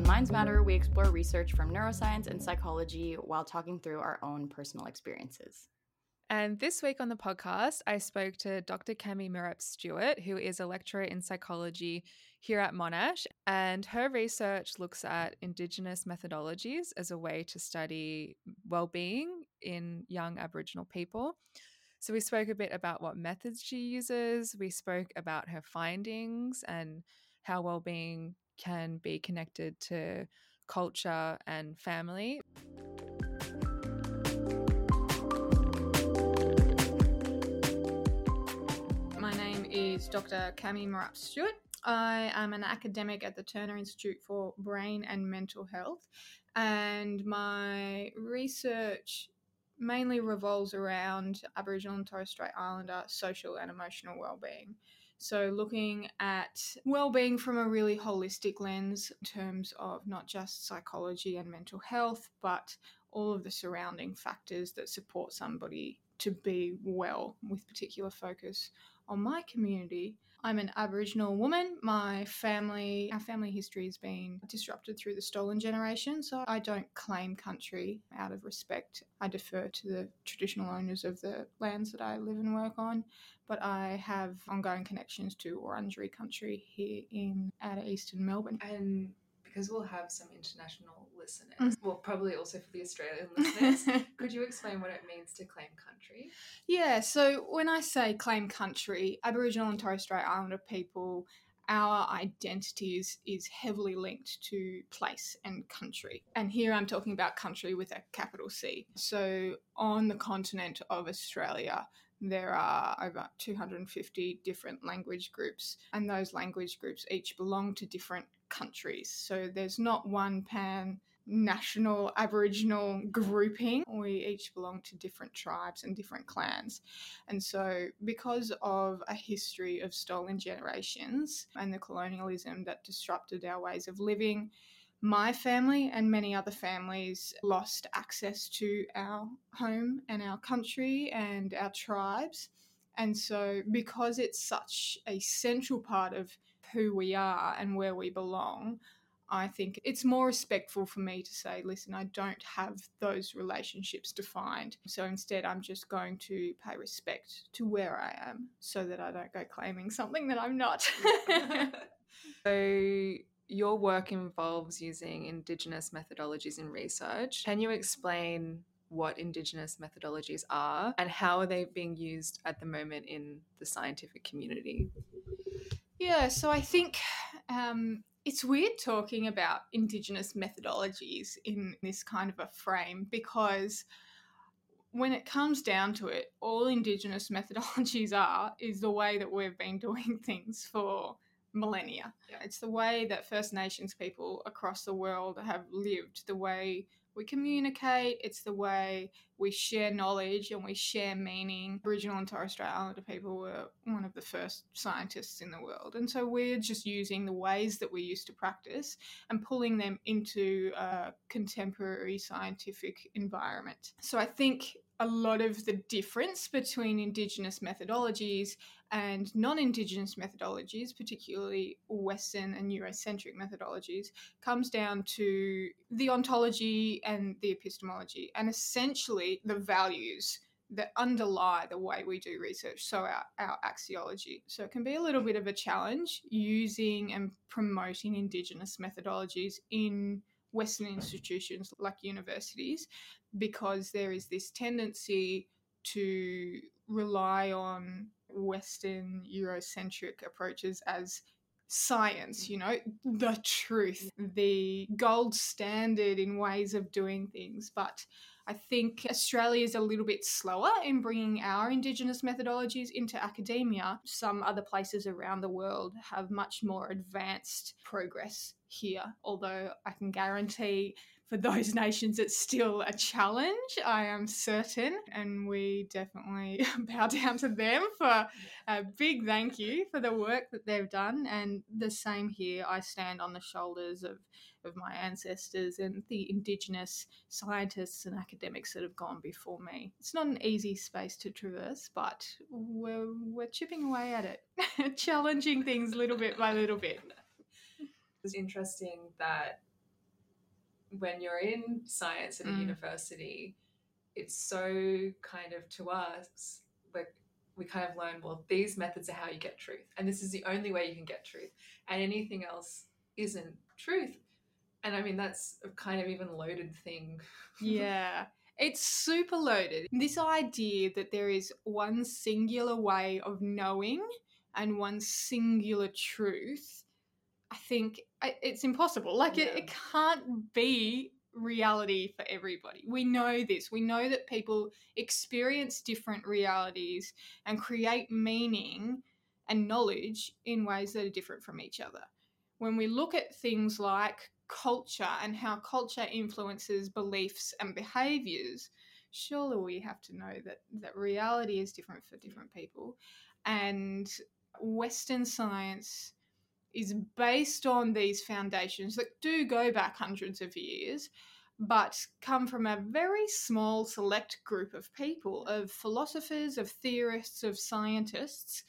On Minds Matter, we explore research from neuroscience and psychology while talking through our own personal experiences. And this week on the podcast, I spoke to Dr. Cammi Murrup-Stewart, who is a lecturer in psychology here at Monash. And her research looks at Indigenous methodologies as a way to study well-being in young Aboriginal people. So we spoke a bit about what methods she uses. We spoke about her findings and how well-being can be connected to culture and family. My name is Dr. Cami Mirup Stewart. I am an academic at the Turner Institute for Brain and Mental Health, and my research mainly revolves around Aboriginal and Torres Strait Islander social and emotional well-being. So, looking at well-being from a really holistic lens in terms of not just psychology and mental health, but all of the surrounding factors that support somebody to be well, with particular focus on my community. I'm an Aboriginal woman. My family, our family history has been disrupted through the stolen generation, so I don't claim country out of respect. I defer to the traditional owners of the lands that I live and work on, but I have ongoing connections to Wurundjeri country here in outer eastern Melbourne. And because we'll have some international listeners, mm. well, probably also for the Australian listeners, could you explain what it means to claim country? Yeah, so when I say claim country, Aboriginal and Torres Strait Islander people our identity is, is heavily linked to place and country. And here I'm talking about country with a capital C. So on the continent of Australia, there are over 250 different language groups, and those language groups each belong to different countries. So there's not one pan national Aboriginal grouping. We each belong to different tribes and different clans. And so, because of a history of stolen generations and the colonialism that disrupted our ways of living, my family and many other families lost access to our home and our country and our tribes. And so, because it's such a central part of who we are and where we belong, I think it's more respectful for me to say, listen, I don't have those relationships defined. So instead, I'm just going to pay respect to where I am so that I don't go claiming something that I'm not. so, your work involves using Indigenous methodologies in research. Can you explain what Indigenous methodologies are and how are they being used at the moment in the scientific community? Yeah, so I think um, it's weird talking about Indigenous methodologies in this kind of a frame because when it comes down to it, all Indigenous methodologies are is the way that we've been doing things for millennia. Yeah. It's the way that First Nations people across the world have lived, the way we communicate, it's the way we share knowledge and we share meaning. Aboriginal and Torres Strait Islander people were one of the first scientists in the world. And so we're just using the ways that we used to practice and pulling them into a contemporary scientific environment. So I think a lot of the difference between Indigenous methodologies and non Indigenous methodologies, particularly Western and Eurocentric methodologies, comes down to the ontology and the epistemology, and essentially the values that underlie the way we do research, so our, our axiology. So it can be a little bit of a challenge using and promoting Indigenous methodologies in Western institutions like universities because there is this tendency to rely on Western Eurocentric approaches as science, mm. you know, the truth, the gold standard in ways of doing things. But I think Australia is a little bit slower in bringing our Indigenous methodologies into academia. Some other places around the world have much more advanced progress here, although I can guarantee for those nations, it's still a challenge, I am certain. And we definitely bow down to them for a big thank you for the work that they've done. And the same here, I stand on the shoulders of, of my ancestors and the Indigenous scientists and academics that have gone before me. It's not an easy space to traverse, but we're, we're chipping away at it, challenging things little bit by little bit. It's interesting that when you're in science at a Mm. university, it's so kind of to us, like we kind of learn, well, these methods are how you get truth. And this is the only way you can get truth. And anything else isn't truth. And I mean, that's a kind of even loaded thing. yeah. It's super loaded. This idea that there is one singular way of knowing and one singular truth, I think I- it's impossible. Like, it, it can't be reality for everybody. We know this. We know that people experience different realities and create meaning and knowledge in ways that are different from each other. When we look at things like culture and how culture influences beliefs and behaviors, surely we have to know that, that reality is different for different people. And Western science is based on these foundations that do go back hundreds of years, but come from a very small select group of people, of philosophers, of theorists, of scientists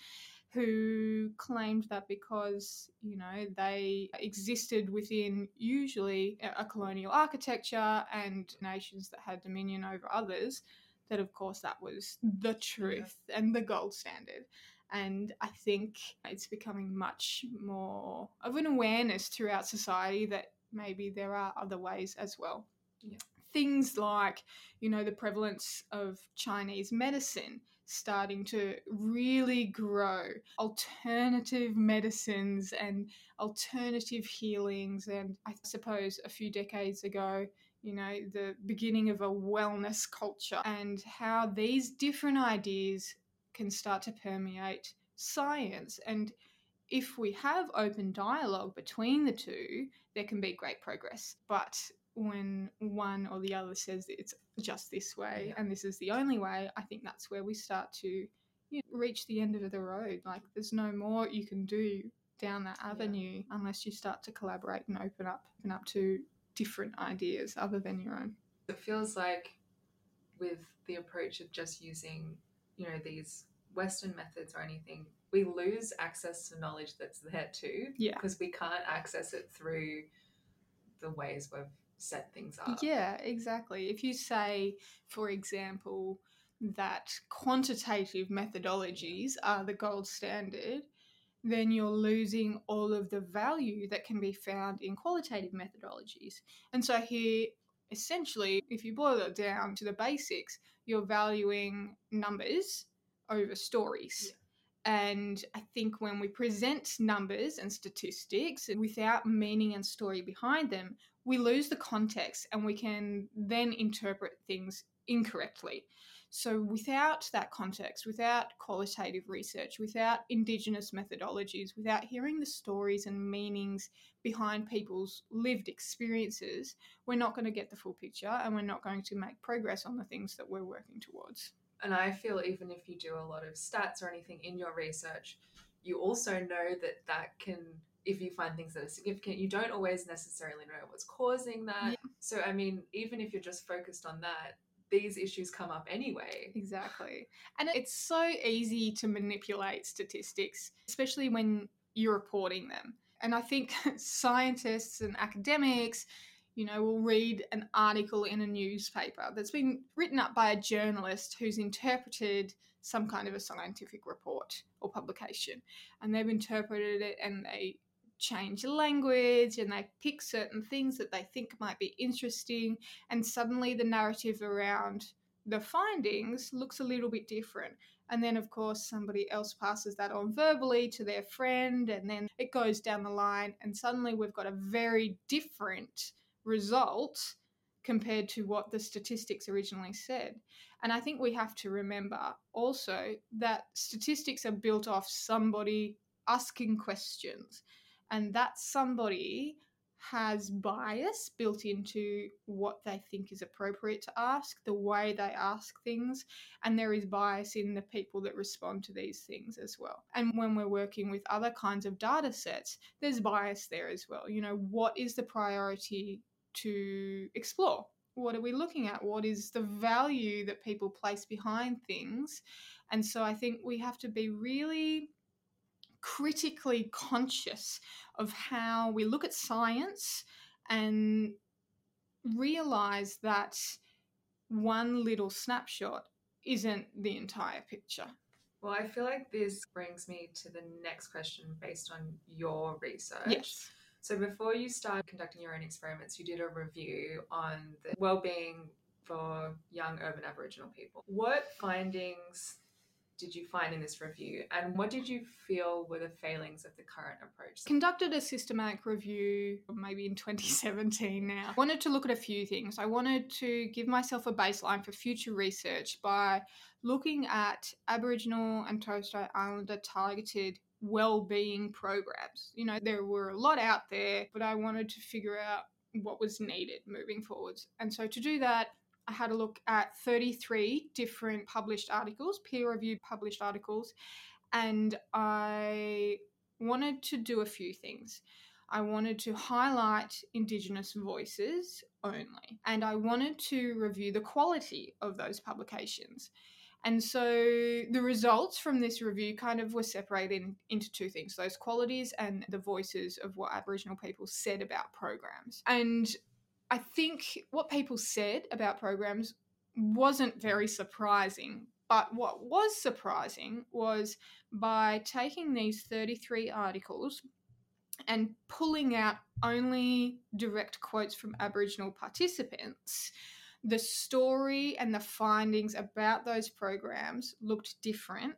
who claimed that because you know they existed within usually a- colonial architecture and nations that had dominion over others that of course that was the truth and the gold standard and i think it's becoming much more of an awareness throughout society that maybe there are other ways as well. Yeah. things like you know the prevalence of chinese medicine starting to really grow. Alternative medicines and alternative healings. And i suppose a few decades ago you know the beginning of a wellness culture and how these different ideas can start to permeate science and if we have open dialogue between the two there can be great progress but when one or the other says it's just this way Yeah. and this is the only way, I think that's where we start to you know, reach the end of the road. Like there's no more you can do down that avenue unless you start to collaborate and open up and up to different ideas other than your own. It feels like with the approach of just using, you know, these Western methods or anything, we lose access to knowledge that's there too. Yeah. Because we can't access it through the ways we've set things up. Yeah, exactly. If you say, for example, that quantitative methodologies are the gold standard, then you're losing all of the value that can be found in qualitative methodologies. And so, here, essentially, if you boil it down to the basics, you're valuing numbers over stories. And I think when we present numbers and statistics without meaning and story behind them, we lose the context and we can then interpret things incorrectly. So, without that context, without qualitative research, without Indigenous methodologies, without hearing the stories and meanings behind people's lived experiences, we're not going to get the full picture and we're not going to make progress on the things that we're working towards. And I feel even if you do a lot of stats or anything in your research, you also know that that can, if you find things that are significant, you don't always necessarily know what's causing that. Yeah. So, I mean, even if you're just focused on that, these issues come up anyway. Exactly. And it's so easy to manipulate statistics, especially when you're reporting them. And I think scientists and academics, you know, will read an article in a newspaper that's been written up by a journalist who's interpreted some kind of a scientific report or publication. And they've interpreted it and they change language and they pick certain things that they think might be interesting and suddenly the narrative around the findings looks a little bit different. And then, of course, somebody else passes that on verbally to their friend, and then it goes down the line, and suddenly we've got a very different result compared to what the statistics originally said. And I think we have to remember also that statistics are built off somebody asking questions, and that somebody has bias built into what they think is appropriate to ask, the way they ask things, and there is bias in the people that respond to these things as well. And when we're working with other kinds of data sets, there's bias there as well. You know, what is the priority to explore? What are we looking at? What is the value that people place behind things? And so I think we have to be really critically conscious of how we look at science and realize that one little snapshot isn't the entire picture. Well, I feel like this brings me to the next question based on your research. Yes. So, before you started conducting your own experiments, you did a review on the well-being for young urban Aboriginal people. What findings did you find in this review, and what did you feel were the failings of the current approach? Conducted a systematic review, maybe in 2017 now. Wanted to look at a few things. I wanted to give myself a baseline for future research by looking at Aboriginal and Torres Strait Islander targeted well-being programs. You know, there were a lot out there, but I wanted to figure out what was needed moving forwards. And so to do that, I had a look at 33 different published articles, peer reviewed published articles, and I wanted to do a few things. I wanted to highlight Indigenous voices only, and I wanted to review the quality of those publications. And so the results from this review kind of were separated into two things those qualities and the voices of what Aboriginal people said about programs. And I think what people said about programs wasn't very surprising. But what was surprising was by taking these 33 articles and pulling out only direct quotes from Aboriginal participants, the story and the findings about those programs looked different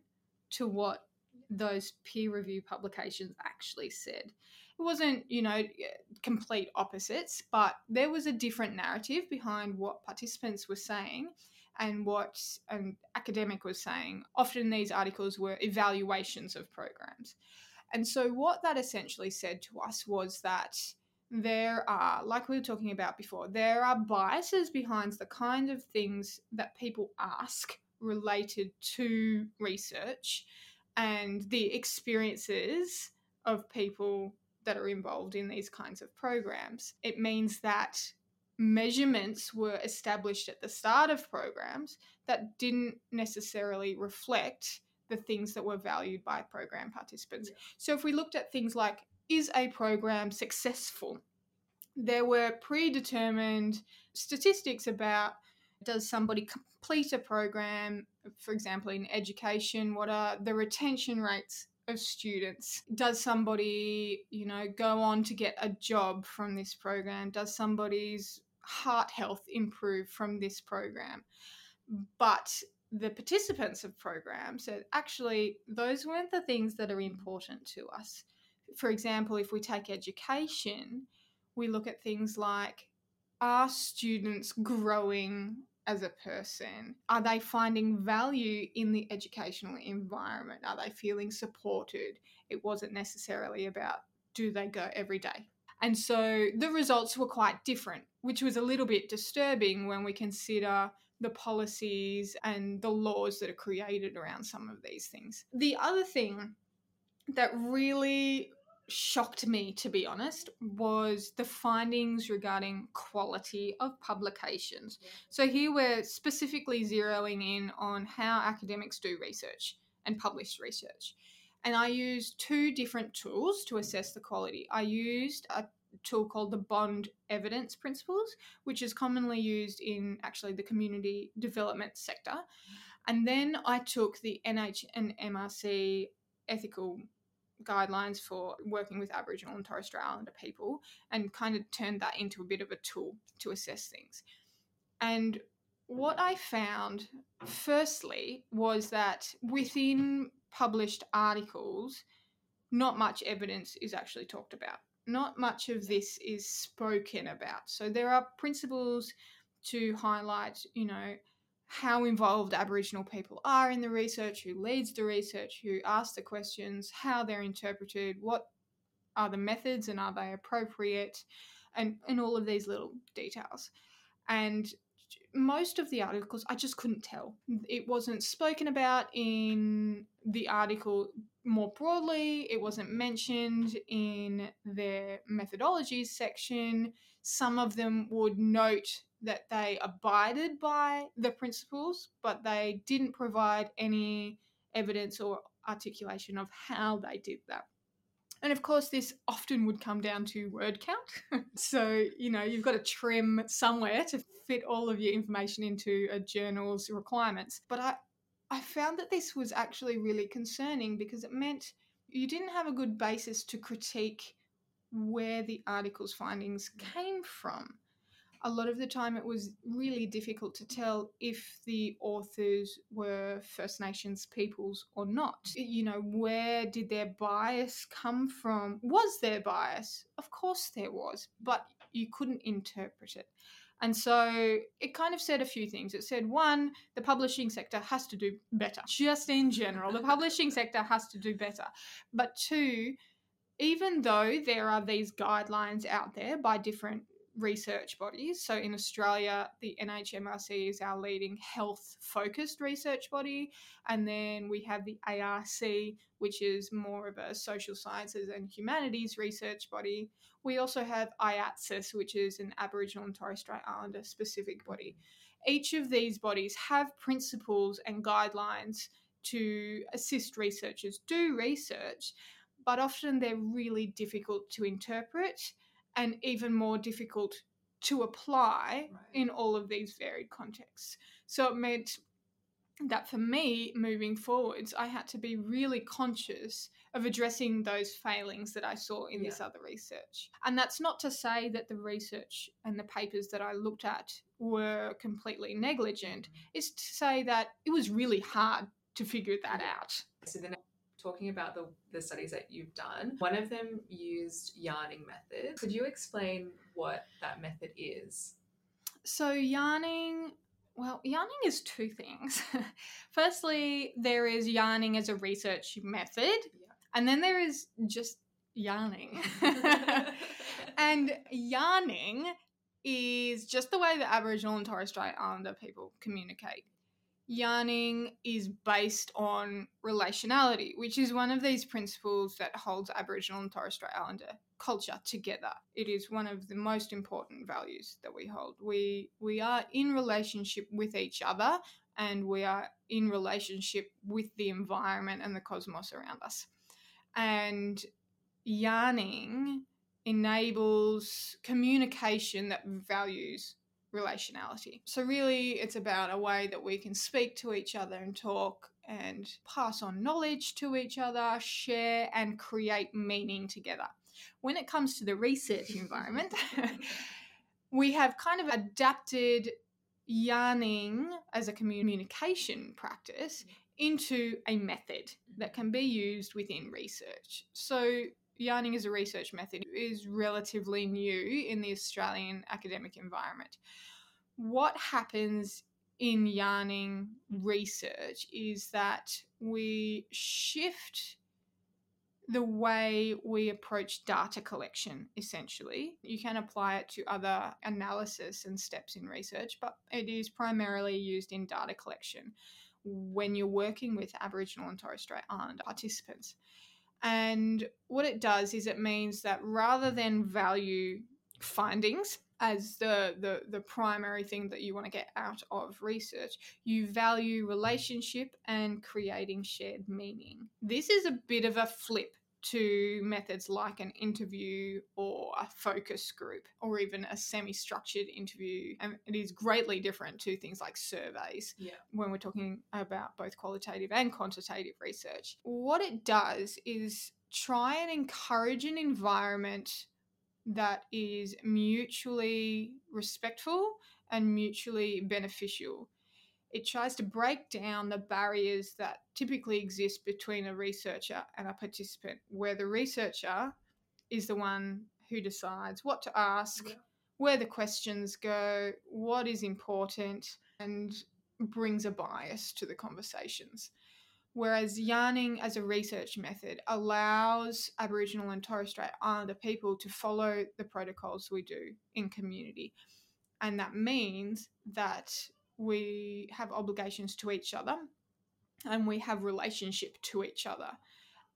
to what those peer review publications actually said wasn't, you know, complete opposites, but there was a different narrative behind what participants were saying and what an academic was saying. Often these articles were evaluations of programs. And so, what that essentially said to us was that there are, like we were talking about before, there are biases behind the kind of things that people ask related to research and the experiences of people that are involved in these kinds of programs. It means that measurements were established at the start of programs that didn't necessarily reflect the things that were valued by program participants. Yeah. So if we looked at things like is a program successful? There were predetermined statistics about does somebody complete a program, for example, in education? What are the retention rates of students. Does somebody you know go on to get a job from this program? Does somebody's heart health improve from this program? But the participants of programs said actually those weren't the things that are important to us. For example if we take education we look at things like are students growing as a person? Are they finding value in the educational environment? Are they feeling supported? It wasn't necessarily about do they go every day. And so the results were quite different, which was a little bit disturbing when we consider the policies and the laws that are created around some of these things. The other thing that really shocked me, to be honest, was the findings regarding quality of publications. Yeah. So here we're specifically zeroing in on how academics do research and publish research. And I used two different tools to assess the quality. I used a tool called the Bond Evidence Principles, which is commonly used in actually the community development sector. Mm. And then I took the NH and MRC ethical guidelines for working with Aboriginal and Torres Strait Islander people and kind of turned that into a bit of a tool to assess things. And what I found, firstly, was that within published articles, not much evidence is actually talked about. Not much of this is spoken about. So there are principles to highlight, you know, how involved Aboriginal people are in the research, who leads the research, who asks the questions, how they're interpreted, what are the methods and are they appropriate, and, and all of these little details. And most of the articles I just couldn't tell. It wasn't spoken about in the article more broadly, it wasn't mentioned in their methodologies section. Some of them would note that they abided by the principles, but they didn't provide any evidence or articulation of how they did that. And of course, this often would come down to word count. so, you know, you've got to trim somewhere to fit all of your information into a journal's requirements. But I, I found that this was actually really concerning because it meant you didn't have a good basis to critique where the article's findings mm. came from a lot of the time it was really difficult to tell if the authors were First Nations peoples or not. You know, where did their bias come from? Was there bias? Of course there was, but you couldn't interpret it. And so it kind of said a few things. It said, one, the publishing sector has to do better, just in general. The publishing sector has to do better. But two, even though there are these guidelines out there by different research bodies. So in Australia, the NHMRC is our leading health focused research body. And then we have the ARC, which is more of a social sciences and humanities research body. We also have IATSIS, which is an Aboriginal and Torres Strait Islander specific body. Each of these bodies have principles and guidelines to assist researchers do research, but often they're really difficult to interpret and even more difficult to apply right. in all of these varied contexts. So it meant that for me, moving forwards, I had to be really conscious of addressing those failings that I saw in yeah. this other research. And that's not to say that the research and the papers that I looked at were completely negligent. Mm-hmm. It's to say that it was really hard to figure that out. So then talking about the, the studies that you've done, one of them used yarning method. Could you explain what that method is? So, yarning, well, yarning is two things. Firstly, there is yarning as a research method, yeah. and then there is just yarning. and yarning is just the way that Aboriginal and Torres Strait Islander people communicate yarning is based on relationality, which is one of these principles that holds Aboriginal and Torres Strait Islander culture together. It is one of the most important values that we hold. We we are in relationship with each other and we are in relationship with the environment and the cosmos around us. And yarning enables communication that values relationality. So, really, it's about a way that we can speak to each other and talk and pass on knowledge to each other, share, and create meaning together. When it comes to the research environment, we have kind of adapted yarning as a communication practice mm. into a method that can be used within research. So, yarning as a research method is relatively new in the Australian academic environment. What happens in yarning research is that we shift the way we approach data collection essentially. You can apply it to other analysis and steps in research, but it is primarily used in data collection when you're working with Aboriginal and Torres Strait Islander participants. And what it does is it means that rather than value findings as the, the, the primary thing that you want to get out of research, you value relationship and creating shared meaning. This is a bit of a flip to methods like an interview or a focus group or even a semi structured interview. And it is greatly different to things like surveys yeah. when we're talking about both qualitative and quantitative research. What it does is try and encourage an environment that is mutually respectful and mutually beneficial it tries to break down the barriers that typically exist between a researcher and a participant, where the researcher is the one who decides what to ask, yeah. where the questions go, what is important, and brings a bias to the conversations. Whereas yarning as a research method allows Aboriginal and Torres Strait Islander people to follow the protocols we do in community. And that means that we have obligations to each other and we have relationship to each other.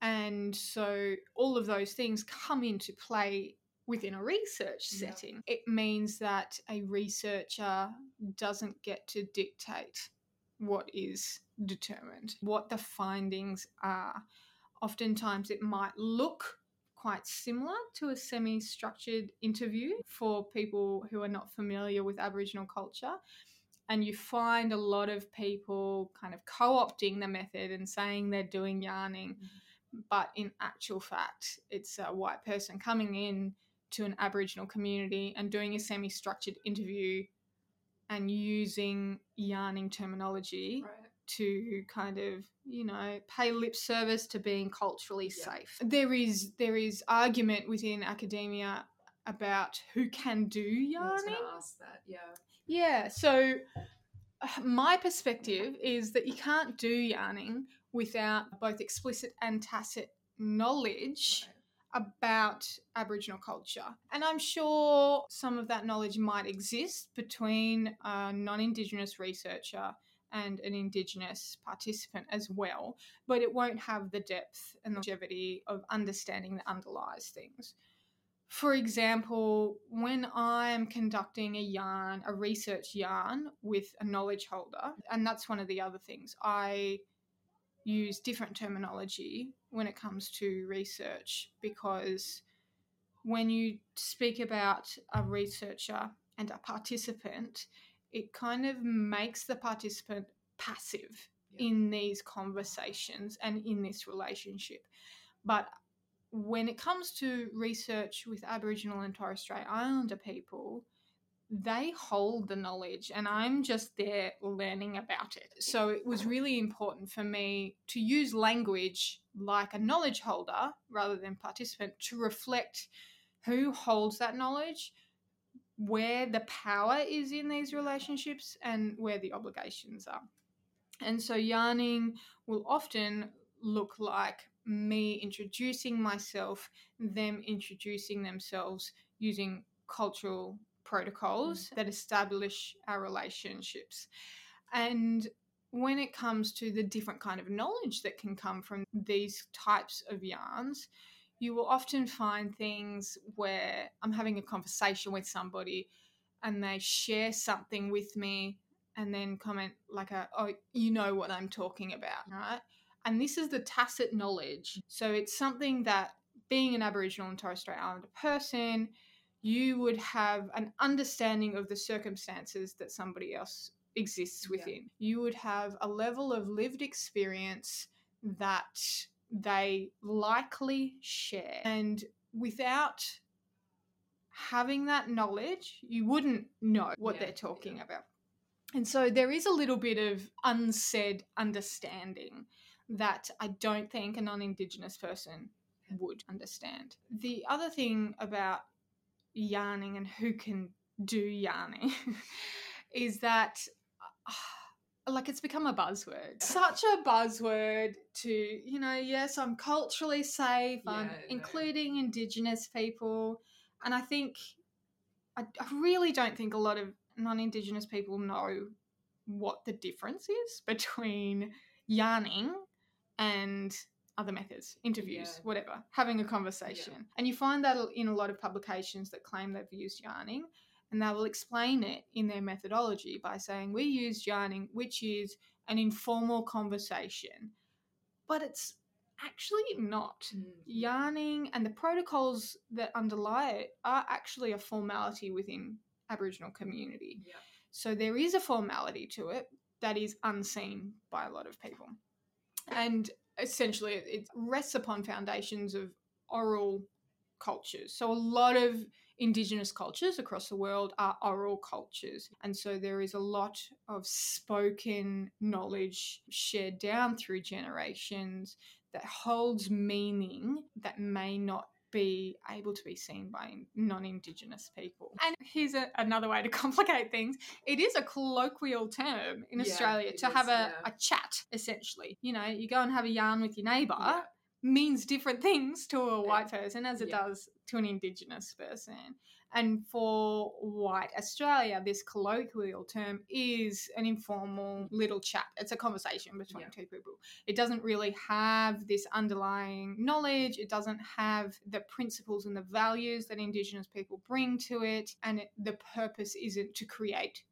And so all of those things come into play within a research setting. Yeah. It means that a researcher doesn't get to dictate what is determined, what the findings are. Oftentimes it might look quite similar to a semi structured interview for people who are not familiar with Aboriginal culture. And you find a lot of people kind of co opting the method and saying they're doing yarning. Mm-hmm. But in actual fact, it's a white person coming in to an Aboriginal community and doing a semi structured interview and using yarning terminology right. to kind of you know pay lip service to being culturally yeah. safe there is there is argument within academia about who can do yarning Ask that, yeah yeah so uh, my perspective is that you can't do yarning without both explicit and tacit knowledge about Aboriginal culture. And I'm sure some of that knowledge might exist between a non Indigenous researcher and an Indigenous participant as well, but it won't have the depth and longevity of understanding that underlies things. For example, when I'm conducting a yarn, a research yarn with a knowledge holder, and that's one of the other things, I use different terminology when it comes to research because when you speak about a researcher and a participant, it kind of makes the participant passive yeah. in these conversations and in this relationship. But when it comes to research with Aboriginal and Torres Strait Islander people, they hold the knowledge and I'm just there learning about it. So it was really important for me to use language like a knowledge holder rather than participant to reflect who holds that knowledge, where the power is in these relationships, and where the obligations are. And so yarning will often look like me introducing myself, them introducing themselves using cultural protocols mm. that establish our relationships. And when it comes to the different kind of knowledge that can come from these types of yarns, you will often find things where I'm having a conversation with somebody and they share something with me and then comment like a oh you know what I'm talking about, right? And this is the tacit knowledge. So it's something that being an Aboriginal and Torres Strait Islander person, you would have an understanding of the circumstances that somebody else exists within. Yeah. You would have a level of lived experience that they likely share. And without having that knowledge, you wouldn't know what yeah, they're talking yeah. about. And so there is a little bit of unsaid understanding that I don't think a non Indigenous person would understand. The other thing about yarning and who can do yarning is that uh, like it's become a buzzword such a buzzword to you know yes i'm culturally safe yeah, i'm including no. indigenous people and i think I, I really don't think a lot of non-indigenous people know what the difference is between yarning and other methods, interviews, yeah. whatever, having a conversation. Yeah. And you find that in a lot of publications that claim they've used yarning, and they will explain it in their methodology by saying, We use yarning, which is an informal conversation. But it's actually not. Mm. Yarning and the protocols that underlie it are actually a formality within Aboriginal community. Yeah. So there is a formality to it that is unseen by a lot of people. And essentially it rests upon foundations of oral cultures. So a lot of indigenous cultures across the world are oral cultures. And so there is a lot of spoken knowledge shared down through generations that holds meaning that may not be able to be seen by non-indigenous people. And here's a, another way to complicate things. It is a colloquial term in yeah, Australia to is, have a, yeah. a chat, essentially. You know, you go and have a yarn with your neighbour. Yeah. Means different things to a white person as it does to an Indigenous person. And for white Australia, this colloquial term is an informal little chat. It's a conversation between yeah. two people. It doesn't really have this underlying knowledge, it doesn't have the principles and the values that Indigenous people bring to it. And it, the purpose isn't to create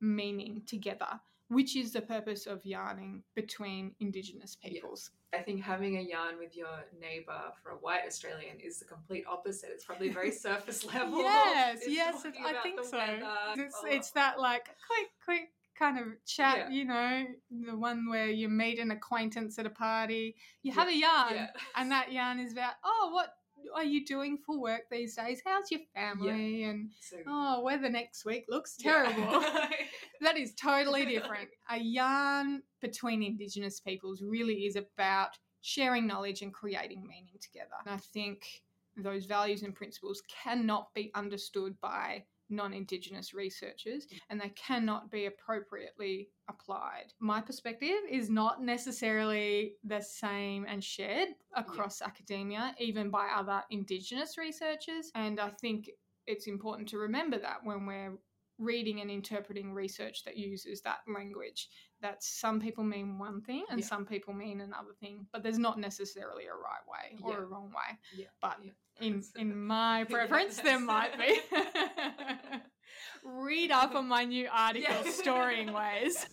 meaning together which is the purpose of yarning between Indigenous peoples. I think having a yarn with your neighbor for a white Australian is the complete opposite. It's probably very surface level. yes, It's yes, I think so. weather. It's, Oh, it's that like quick, quick kind of chat, Yeah. you know, the one where you meet an acquaintance at a party, you have a yarn, yeah. and that yarn is about, oh, what are you doing for work these days? How's your family? And So, oh, weather next week looks yeah. that is totally different. A yarn between Indigenous peoples really is about sharing knowledge and creating meaning together. And I think those values and principles cannot be understood by non Indigenous researchers and they cannot be appropriately applied. My perspective is not necessarily the same and shared across academia, even by other Indigenous researchers. And I think it's important to remember that when we're reading and interpreting research that uses that language that some people mean one thing and Yeah. some people mean another thing but there's not necessarily a right way or Yeah. a wrong way. Yeah, but in in my preference there might be. Read up on my new article storing ways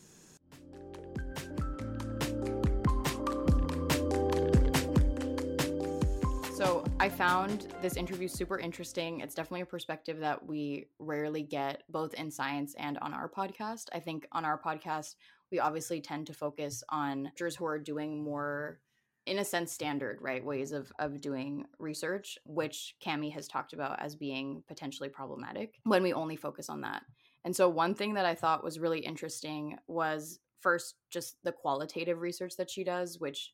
I found this interview super interesting. It's definitely a perspective that we rarely get both in science and on our podcast. I think on our podcast, we obviously tend to focus on researchers who are doing more in a sense standard right ways of, of doing research which cammi has talked about as being potentially problematic when we only focus on that and so one thing that i thought was really interesting was first just the qualitative research that she does which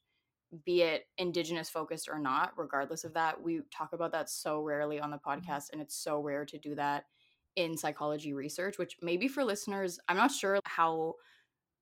be it indigenous focused or not regardless of that we talk about that so rarely on the podcast and it's so rare to do that in psychology research which maybe for listeners i'm not sure how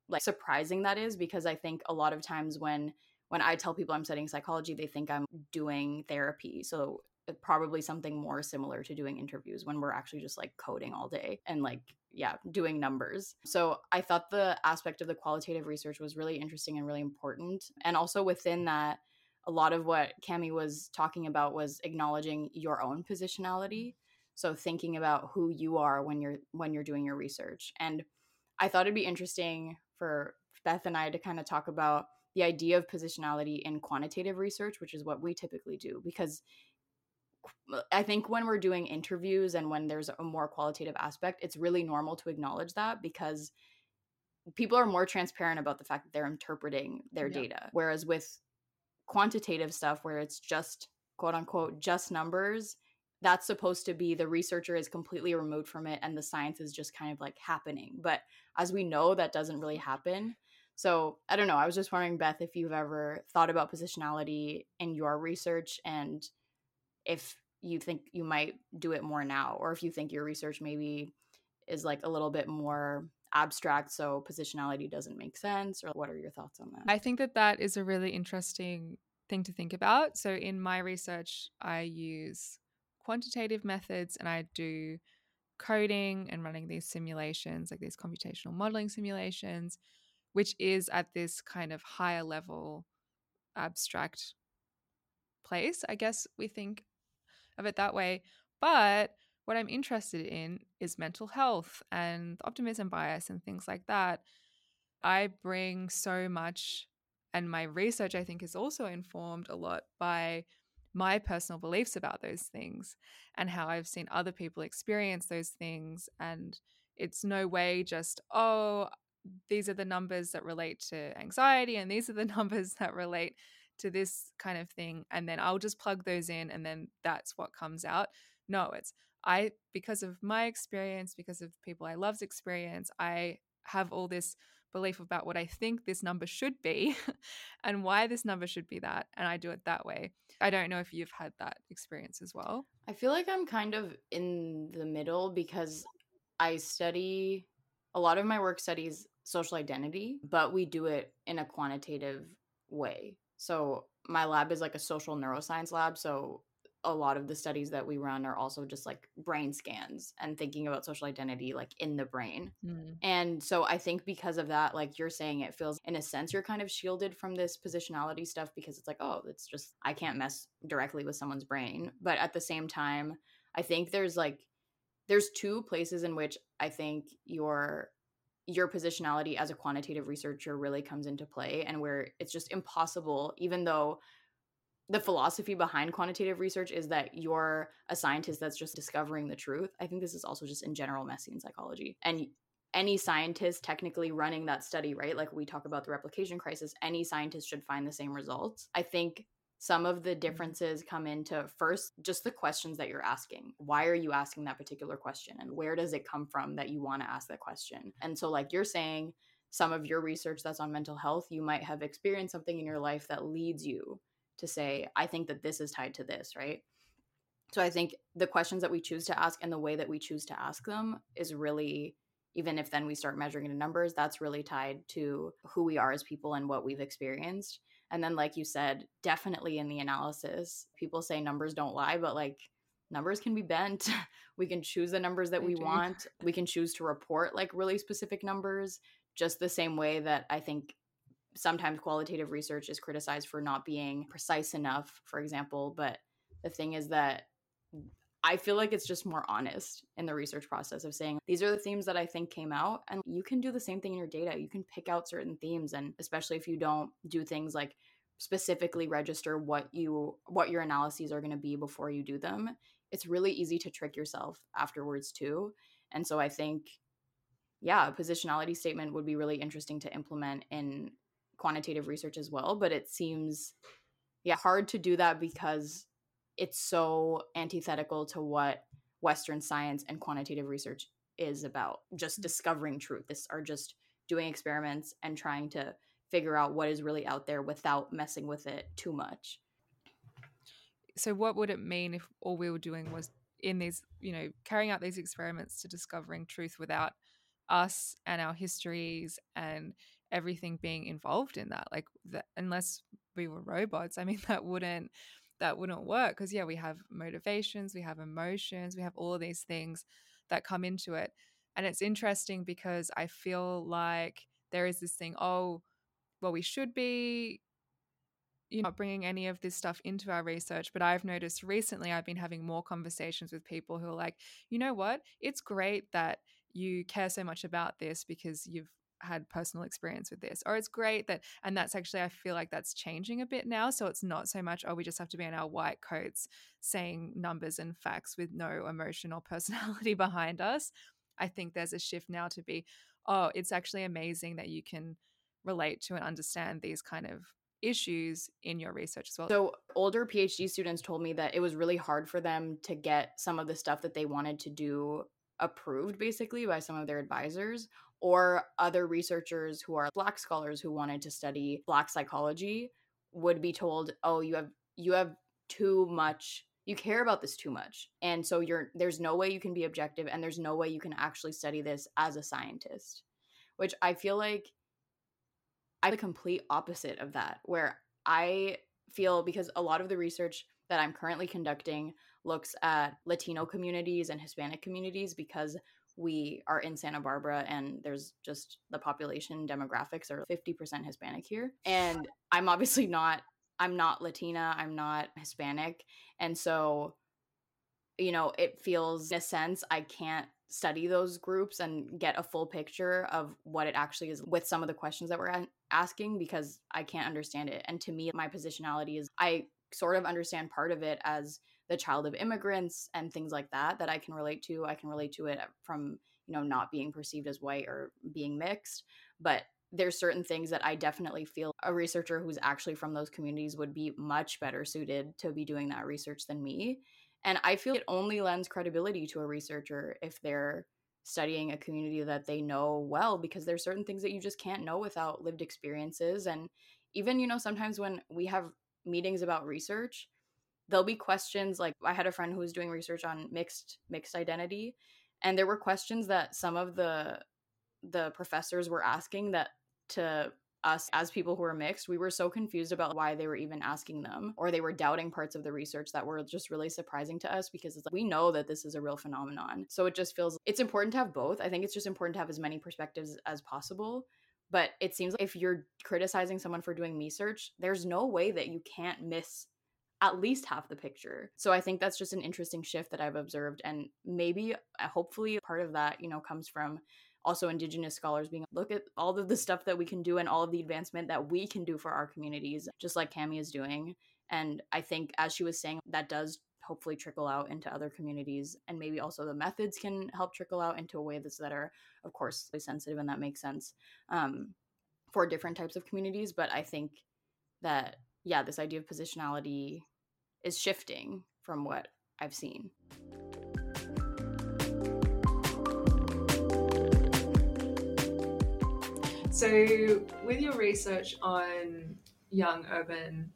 like surprising that is because i think a lot of times when when i tell people i'm studying psychology they think i'm doing therapy so uh, probably something more similar to doing interviews when we're actually just like coding all day and like yeah doing numbers. So i thought the aspect of the qualitative research was really interesting and really important. And also within that a lot of what cammi was talking about was acknowledging your own positionality. So thinking about who you are when you're when you're doing your research. And i thought it'd be interesting for beth and i to kind of talk about the idea of positionality in quantitative research which is what we typically do. Because I think when we're doing interviews and when there's a more qualitative aspect, it's really normal to acknowledge that because people are more transparent about the fact that they're interpreting their Yeah. data. Whereas with quantitative stuff, where it's just quote unquote just numbers, that's supposed to be the researcher is completely removed from it and the science is just kind of like happening. But as we know, that doesn't really happen. So I don't know. I was just wondering, Beth, if you've ever thought about positionality in your research and if you think you might do it more now, or if you think your research maybe is like a little bit more abstract, so positionality doesn't make sense, or what are your thoughts on that? I think that that is a really interesting thing to think about. So, in my research, I use quantitative methods and I do coding and running these simulations, like these computational modeling simulations, which is at this kind of higher level abstract place. I guess we think of it that way. But what I'm interested in is mental health and optimism bias and things like that. I bring so much, and my research, I think, is also informed a lot by my personal beliefs about those things and how I've seen other people experience those things. And it's no way just, oh, these are the numbers that relate to anxiety, and these are the numbers that relate to this kind of thing. And then I'll just plug those in, and then that's what comes out. No, it's I, because of my experience, because of people I love's experience, I have all this belief about what I think this number should be and why this number should be that. And I do it that way. I don't know if you've had that experience as well. I feel like I'm kind of in the middle because I study a lot of my work studies social identity, but we do it in a quantitative way. So my lab is like a social neuroscience lab. So a lot of the studies that we run are also just like brain scans and thinking about social identity like in the brain. Mm. And so I think because of that, like you're saying, it feels in a sense you're kind of shielded from this positionality stuff because it's like, oh, it's just, I can't mess directly with someone's brain. But at the same time, I think there's like, there's two places in which I think your your positionality as a quantitative researcher really comes into play and where it's just impossible even though the philosophy behind quantitative research is that you're a scientist that's just discovering the truth. I think this is also just in general messy in psychology. And any scientist technically running that study, right? Like we talk about the replication crisis, any scientist should find the same results. I think some of the mm-hmm. differences come into first just the questions that you're asking. Why are you asking that particular question? And where does it come from that you want to ask that question? And so, like you're saying, some of your research that's on mental health, you might have experienced something in your life that leads you to say, I think that this is tied to this, right? So I think the questions that we choose to ask and the way that we choose to ask them is really, even if then we start measuring it in numbers, that's really tied to who we are as people and what we've experienced. And then, like you said, definitely in the analysis, people say numbers don't lie, but like numbers can be bent. we can choose the numbers that we want. We can choose to report like really specific numbers, just the same way that I think sometimes qualitative research is criticized for not being precise enough, for example. But the thing is that I feel like it's just more honest in the research process of saying these are the themes that I think came out. And you can do the same thing in your data. You can pick out certain themes. And especially if you don't do things like specifically register what you what your analyses are going to be before you do them it's really easy to trick yourself afterwards too and so i think yeah a positionality statement would be really interesting to implement in quantitative research as well, but it seems yeah, hard to do that because it's so antithetical to what Western science and quantitative research is about. Just mm. discovering truth. This are just doing experiments and trying to figure out what is really out there without messing with it too much. So what would it mean if all we were doing was in these, you know, carrying out these experiments to discovering truth without us and our histories and everything being involved in that like that, unless we were robots i mean that wouldn't that wouldn't work because yeah we have motivations we have emotions we have all of these things that come into it. And it's interesting because i feel like there is this thing oh well we should be you know bringing any of this stuff into our research. But i've noticed recently i've been having more conversations with people who are like you know what? It's great that you care so much about this because you've had personal experience with this or it's great that and that's actually i feel like that's changing a bit now so it's not so much oh we just have to be in our white coats saying numbers and facts with no emotion or personality behind us i think there's a shift now to be oh it's actually amazing that you can relate to and understand these kind of issues in your research as well. So, older PhD students told me that it was really hard for them to get some of the stuff that they wanted to do approved basically by some of their advisors or other researchers who are black scholars who wanted to study black psychology would be told oh you have you have too much you care about this too much and so you're there's no way you can be objective and there's no way you can actually study this as a scientist which i feel like i'm the complete opposite of that where i feel because a lot of the research that i'm currently conducting looks at latino communities and hispanic communities because we are in Santa Barbara and there's just the population demographics are 50% Hispanic here. And I'm obviously not I'm not Latina, I'm not Hispanic. And so you know, it feels in a sense I can't study those groups and get a full picture of what it actually is with some of the questions that we're asking because I can't understand it. And to me, my positionality is I sort of understand part of it as the child of immigrants and things like that that I can relate to. I can relate to it uh, from, you know, not being perceived as white or being mixed, but there's certain things that I definitely feel a researcher who's actually from those communities would be much better suited to be doing that research than me. And I feel it only lends credibility to a researcher if they're studying a community that they know well because there's certain things that you just can't know without lived experiences and even you know sometimes when we have meetings about research there'll be questions like I had a friend who was doing research on mixed mixed identity and there were questions that some of the the professors were asking that to us as people who were mixed, we were so confused about why they were even asking them, or they were doubting parts of the research that were just really surprising to us because it's like, we know that this is a real phenomenon. So it just feels it's important to have both. I think it's just important to have as many perspectives as possible. But it seems like if you're criticizing someone for doing research, there's no way that you can't miss at least half the picture. So I think that's just an interesting shift that I've observed. And maybe, uh, hopefully, part of that, you know, comes from also indigenous scholars being look at all of the stuff that we can do and all of the advancement that we can do for our communities just like cammi is doing and i think as she was saying that does hopefully trickle out into other communities and maybe also the methods can help trickle out into a way that's that are of course sensitive and that makes sense um, for different types of communities but i think that yeah this idea of positionality is shifting from what i've seen. So, with your research on young urban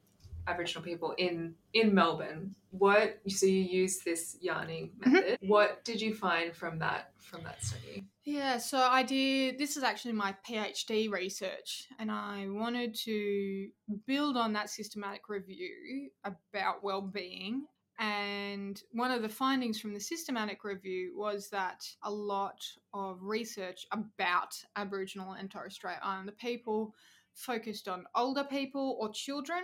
Aboriginal people in in Melbourne, what so you use this yarning mm-hmm. method? Mm-hmm. What did you find from that from that study? Yeah, so I did. This is actually my PhD research, and I wanted to build on that systematic review about well-being and one of the findings from the systematic review was that a lot of research about Aboriginal and Torres Strait Islander people focused on older people or children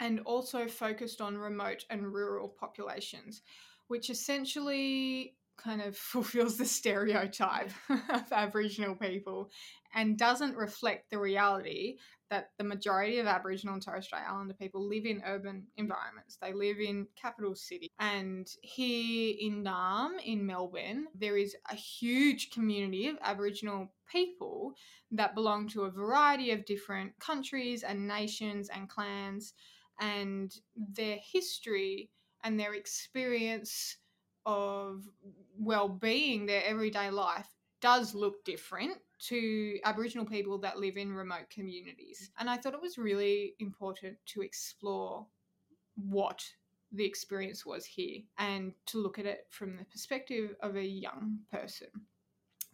and also focused on remote and rural populations, which essentially kind of fulfills the stereotype of Aboriginal people and doesn't reflect the reality that the majority of Aboriginal and Torres Strait Islander people live in urban environments. They live in capital city. And here in Naarm, in Melbourne, there is a huge community of Aboriginal people that belong to a variety of different countries and nations and clans. And their history and their experience of well being, their everyday life, does look different to Aboriginal people that live in remote communities. And I thought it was really important to explore what the experience was here and to look at it from the perspective of a young person.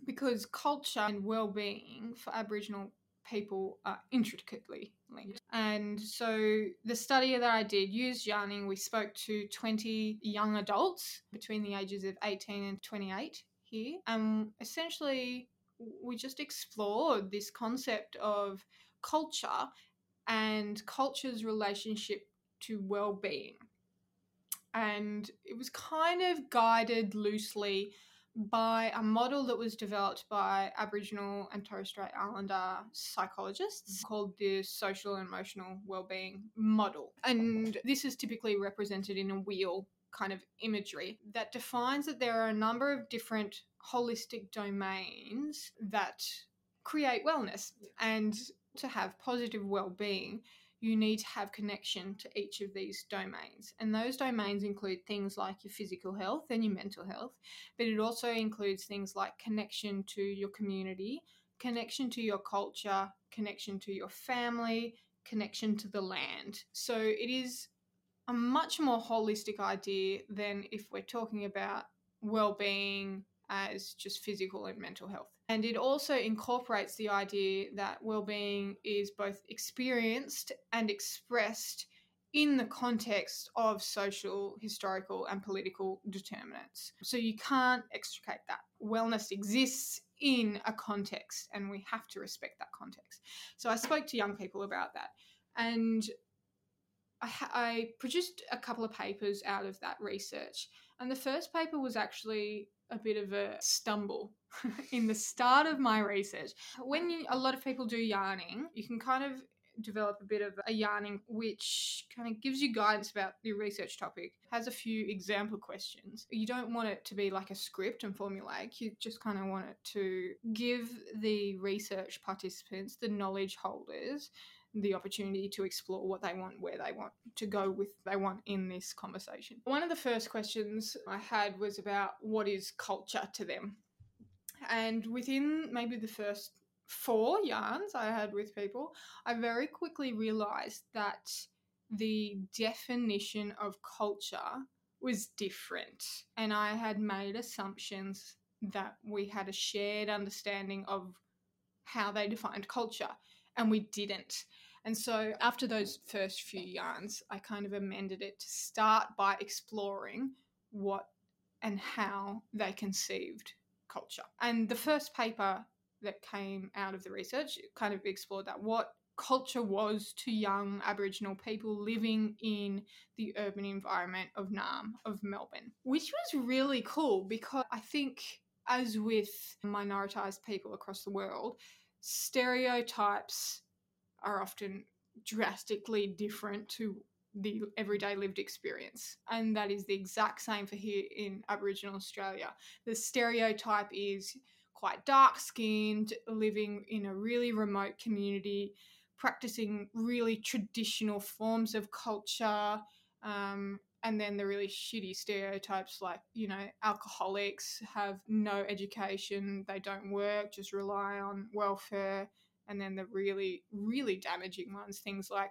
Because culture and well being for Aboriginal people are intricately linked. And so the study that I did used yarning. We spoke to 20 young adults between the ages of 18 and 28 here. And essentially, we just explored this concept of culture and culture's relationship to well being. And it was kind of guided loosely by a model that was developed by Aboriginal and Torres Strait Islander psychologists called the social and emotional well-being model. And this is typically represented in a wheel kind of imagery that defines that there are a number of different holistic domains that create wellness. And to have positive well being, you need to have connection to each of these domains. And those domains include things like your physical health and your mental health, but it also includes things like connection to your community, connection to your culture, connection to your family, connection to the land. So it is a much more holistic idea than if we're talking about well-being Uh, as just physical and mental health. And it also incorporates the idea that well-being is both experienced and expressed in the context of social, historical, and political determinants. So you can't extricate that. Wellness exists in a context, and we have to respect that context. So I spoke to young people about that. And I, I, produced a couple of papers out of that research. And the first paper was actually a bit of a stumble in the start of my research. When you, a lot of people do yarning, you can kind of develop a bit of a yarning which kind of gives you guidance about your research topic has a few example questions you don't want it to be like a script and formulaic you just kind of want it to give the research participants the knowledge holders the opportunity to explore what they want, where they want to go with they want in this conversation. One of the first questions I had was about what is culture to them. And within maybe the first four yarns I had with people, I very quickly realized that the definition of culture was different. And I had made assumptions that we had a shared understanding of how they defined culture and we didn't. And so after those first few yarns, I kind of amended it to start by exploring what and how they conceived culture. And the first paper that came out of the research kind of explored that what culture was to young Aboriginal people living in the urban environment of Naarm, of Melbourne, which was really cool because I think as with minoritized people across the world, stereotypes are often drastically different to the everyday lived experience. And that is the exact same for here in Aboriginal Australia. The stereotype is quite dark skinned, living in a really remote community, practicing really traditional forms of culture. Um, and then the really shitty stereotypes like, you know, alcoholics have no education, they don't work, just rely on welfare. And then the really, really damaging ones, things like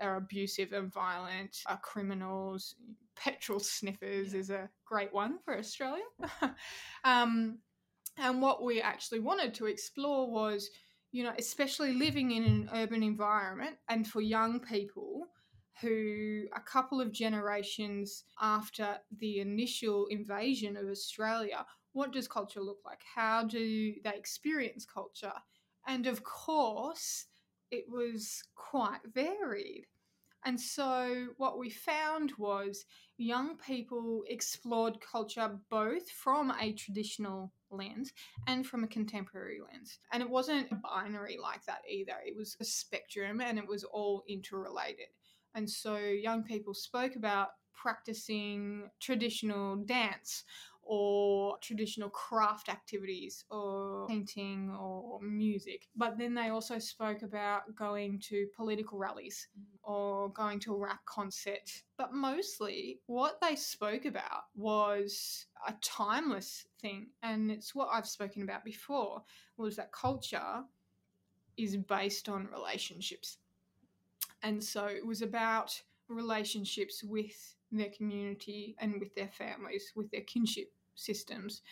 are abusive and violent, are criminals. Petrol sniffers yeah. is a great one for Australia. um, and what we actually wanted to explore was, you know, especially living in an urban environment and for young people who, a couple of generations after the initial invasion of Australia, what does culture look like? How do they experience culture? And of course, it was quite varied. And so, what we found was young people explored culture both from a traditional lens and from a contemporary lens. And it wasn't a binary like that either, it was a spectrum and it was all interrelated. And so, young people spoke about practicing traditional dance or traditional craft activities or painting or music. But then they also spoke about going to political rallies mm. or going to a rap concert. But mostly what they spoke about was a timeless thing. And it's what I've spoken about before was that culture is based on relationships. And so it was about relationships with their community and with their families, with their kinship systems.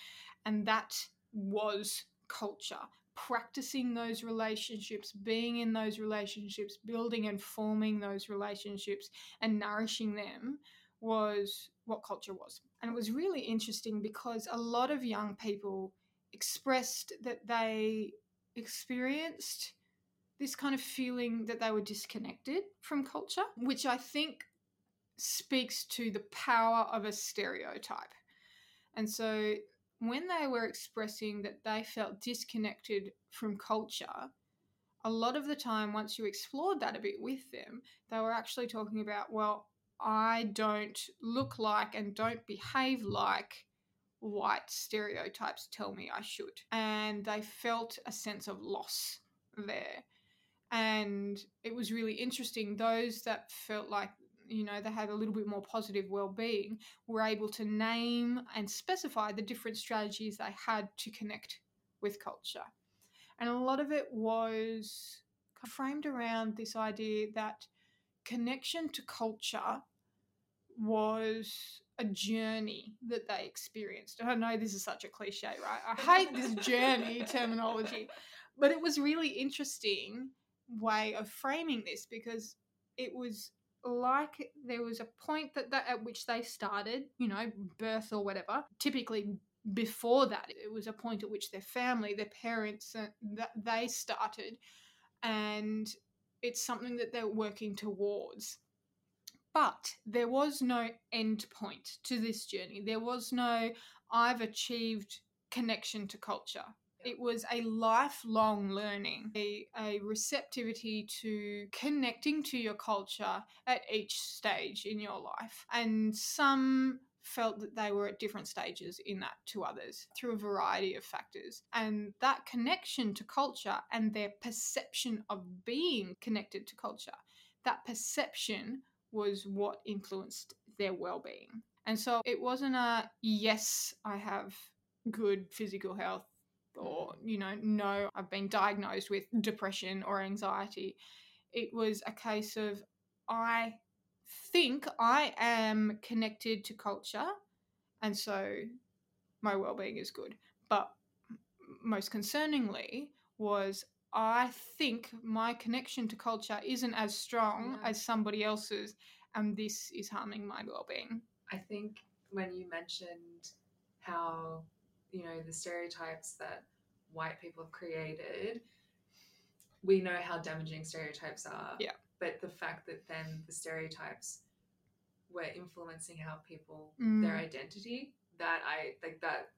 And that was culture. Practicing those relationships, being in those relationships, building and forming those relationships, and nourishing them was what culture was. And it was really interesting because a lot of young people expressed that they experienced this kind of feeling that they were disconnected from culture, which I think speaks to the power of a stereotype. And so when they were expressing that they felt disconnected from culture, a lot of the time, once you explored that a bit with them, they were actually talking about, well, I don't look like and don't behave like white stereotypes tell me I should. And they felt a sense of loss there and it was really interesting those that felt like you know they had a little bit more positive well-being were able to name and specify the different strategies they had to connect with culture and a lot of it was framed around this idea that connection to culture was a journey that they experienced. I know this is such a cliche, right? I hate this journey terminology, but it was really interesting way of framing this because it was like there was a point that, that at which they started, you know, birth or whatever. Typically before that, it was a point at which their family, their parents, uh, that they started, and it's something that they're working towards. But there was no end point to this journey. There was no, I've achieved connection to culture. It was a lifelong learning, a, a receptivity to connecting to your culture at each stage in your life. And some felt that they were at different stages in that to others through a variety of factors. And that connection to culture and their perception of being connected to culture, that perception was what influenced their well being. And so it wasn't a yes, I have good physical health or you know no i've been diagnosed with mm. depression or anxiety. It was a case of i think i am connected to culture and so my well-being is good. But most concerningly was i think my connection to culture isn't as strong yeah. as somebody else's and this is harming my well-being. I think when you mentioned how you know the stereotypes that white people have created we know how damaging stereotypes are yeah but the fact that then the stereotypes were influencing how people mm. their identity that i like that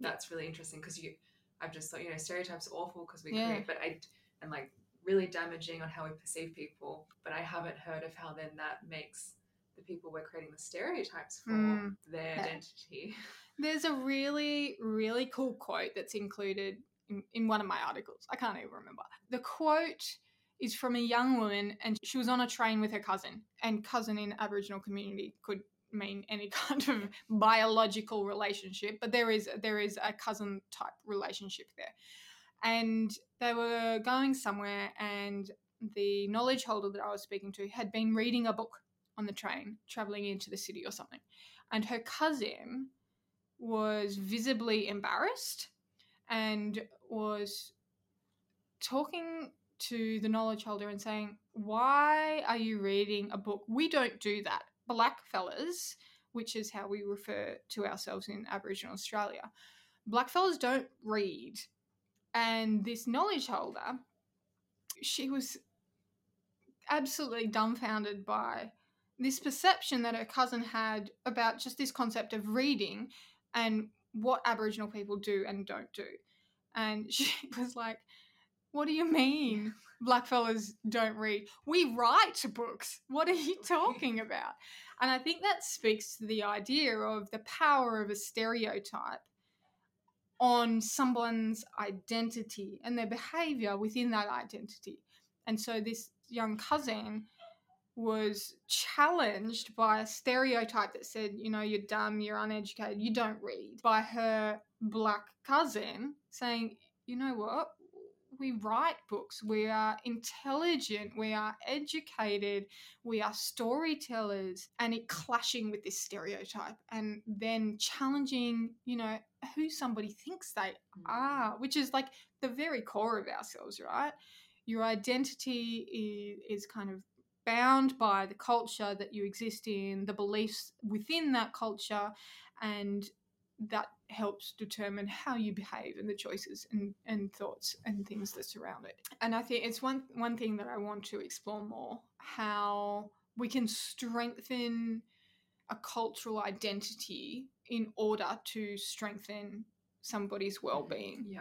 that's really interesting because you, I've just thought you know stereotypes are awful because we Yeah. create, but I and like really damaging on how we perceive people. But I haven't heard of how then that makes the people we're creating the stereotypes for Mm. their Yeah. identity. There's a really, really cool quote that's included in, in one of my articles. I can't even remember. The quote is from a young woman, and she was on a train with her cousin. And cousin in Aboriginal community could mean any kind of biological relationship, but there is there is a cousin type relationship there. And they were going somewhere, and the knowledge holder that I was speaking to had been reading a book on the train, traveling into the city or something. And her cousin was visibly embarrassed and was talking to the knowledge holder and saying, Why are you reading a book? We don't do that. Black fellas, which is how we refer to ourselves in Aboriginal Australia, black fellas don't read. And this knowledge holder, she was absolutely dumbfounded by this perception that her cousin had about just this concept of reading and what Aboriginal people do and don't do. And she was like, What do you mean blackfellas don't read? We write books. What are you talking about? And I think that speaks to the idea of the power of a stereotype on someone's identity and their behavior within that identity. And so this young cousin was challenged by a stereotype that said, you know, you're dumb, you're uneducated, you don't read, by her black cousin saying, you know what? We write books. We are intelligent. We are educated. We are storytellers. And it clashing with this stereotype and then challenging, you know, who somebody thinks they mm. are, which is like the very core of ourselves, right? Your identity is, is kind of bound by the culture that you exist in, the beliefs within that culture, and that helps determine how you behave and the choices and, and thoughts and things that surround it. And I think it's one one thing that I want to explore more how we can strengthen a cultural identity in order to strengthen somebody's well-being. Yeah.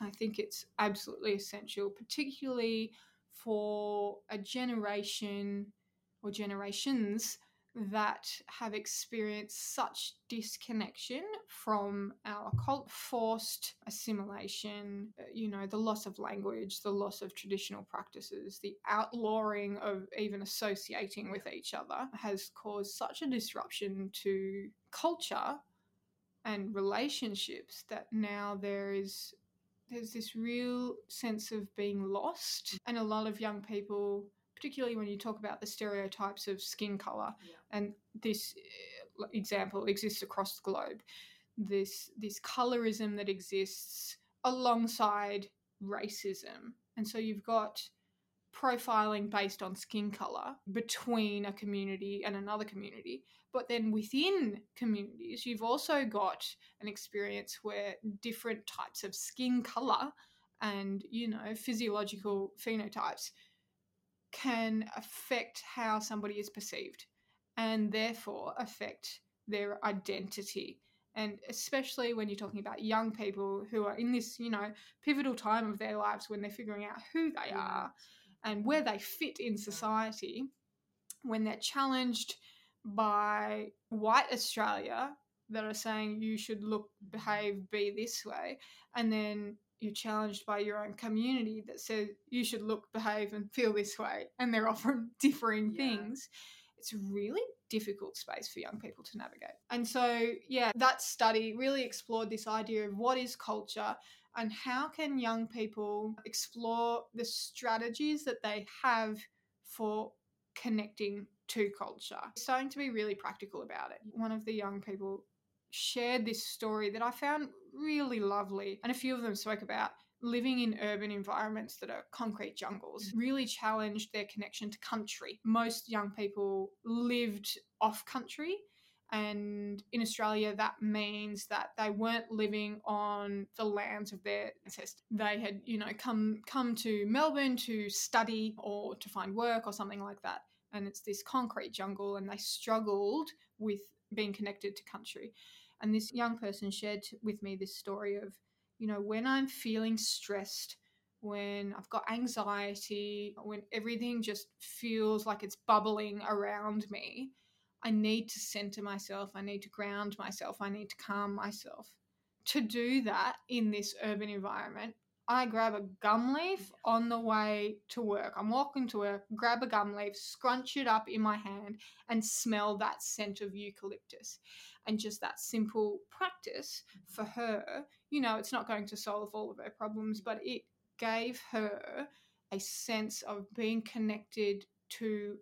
I think it's absolutely essential, particularly for a generation or generations that have experienced such disconnection from our cult forced assimilation, uh, you know, the loss of language, the loss of traditional practices, the outlawing of even associating with each other has caused such a disruption to culture and relationships that now there is there's this real sense of being lost. And a lot of young people particularly when you talk about the stereotypes of skin color Yeah. and this uh, example exists across the globe. This this colorism that exists alongside racism. And so you've got profiling based on skin color between a community and another community. But then within communities you've also got an experience where different types of skin color and you know physiological phenotypes can affect how somebody is perceived and therefore affect their identity. And especially when you're talking about young people who are in this you know pivotal time of their lives when they're figuring out who they are and where they fit in mm. society when they're challenged by white australia that are saying you should look behave be this way and then you're challenged by your own community that says you should look, behave, and feel this way, and they're offering differing Yeah. things. It's a really difficult space for young people to navigate. And so, yeah, that study really explored this idea of what is culture and how can young people explore the strategies that they have for connecting to culture. Starting to be really practical about it. One of the young people shared this story that I found really lovely, and a few of them spoke about living in urban environments that are concrete jungles mm-hmm. really challenged their connection to country. Most young people lived off country. And in Australia, that means that they weren't living on the lands of their ancestors. They had, you know, come come to Melbourne to study or to find work or something like that. And it's this concrete jungle, and they struggled with being connected to country. And this young person shared with me this story of, you know, when I'm feeling stressed, when I've got anxiety, when everything just feels like it's bubbling around me, I need to center myself. I need to ground myself. I need to calm myself. To do that in this urban environment, I grab a gum leaf on the way to work. I'm walking to work, grab a gum leaf, scrunch it up in my hand, and smell that scent of eucalyptus. And just that simple practice for her, you know, it's not going to solve all of her problems, but it gave her a sense of being connected to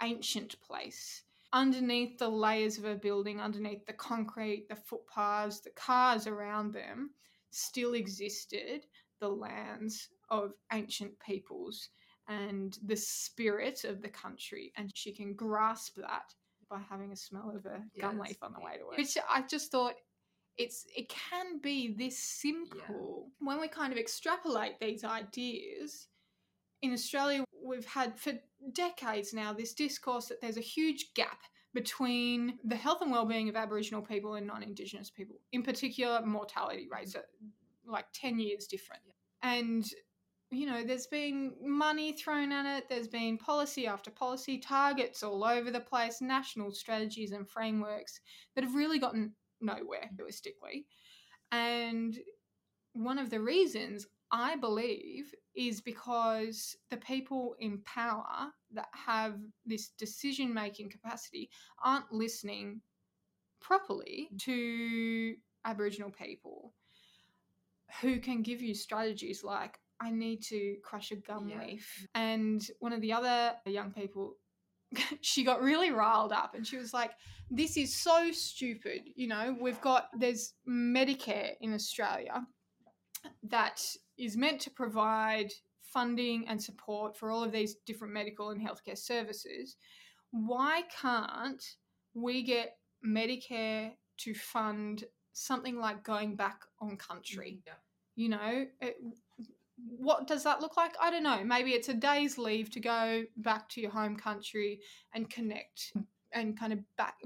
ancient place underneath the layers of a building underneath the concrete the footpaths the cars around them still existed the lands of ancient peoples and the spirit of the country and she can grasp that by having a smell of a gum leaf on the way to work. Which i just thought it's it can be this simple. When we kind of extrapolate these ideas in australia we've had for decades now this discourse that there's a huge gap between the health and well-being of aboriginal people and non-indigenous people in particular mortality rates are like 10 years different. And you know there's been money thrown at it there's been policy after policy targets all over the place national strategies and frameworks that have really gotten nowhere realistically. And one of the reasons i believe is because the people in power that have this decision making capacity aren't listening properly to aboriginal people who can give you strategies like I need to crush a gum Yeah. leaf. And one of the other young people, she got really riled up and she was like, This is so stupid. You know, we've got, there's Medicare in Australia that is meant to provide funding and support for all of these different medical and healthcare services. Why can't we get Medicare to fund something like going back on country? Mm, yeah. you know it, what does that look like i don't know maybe it's a day's leave to go back to your home country and connect and kind of back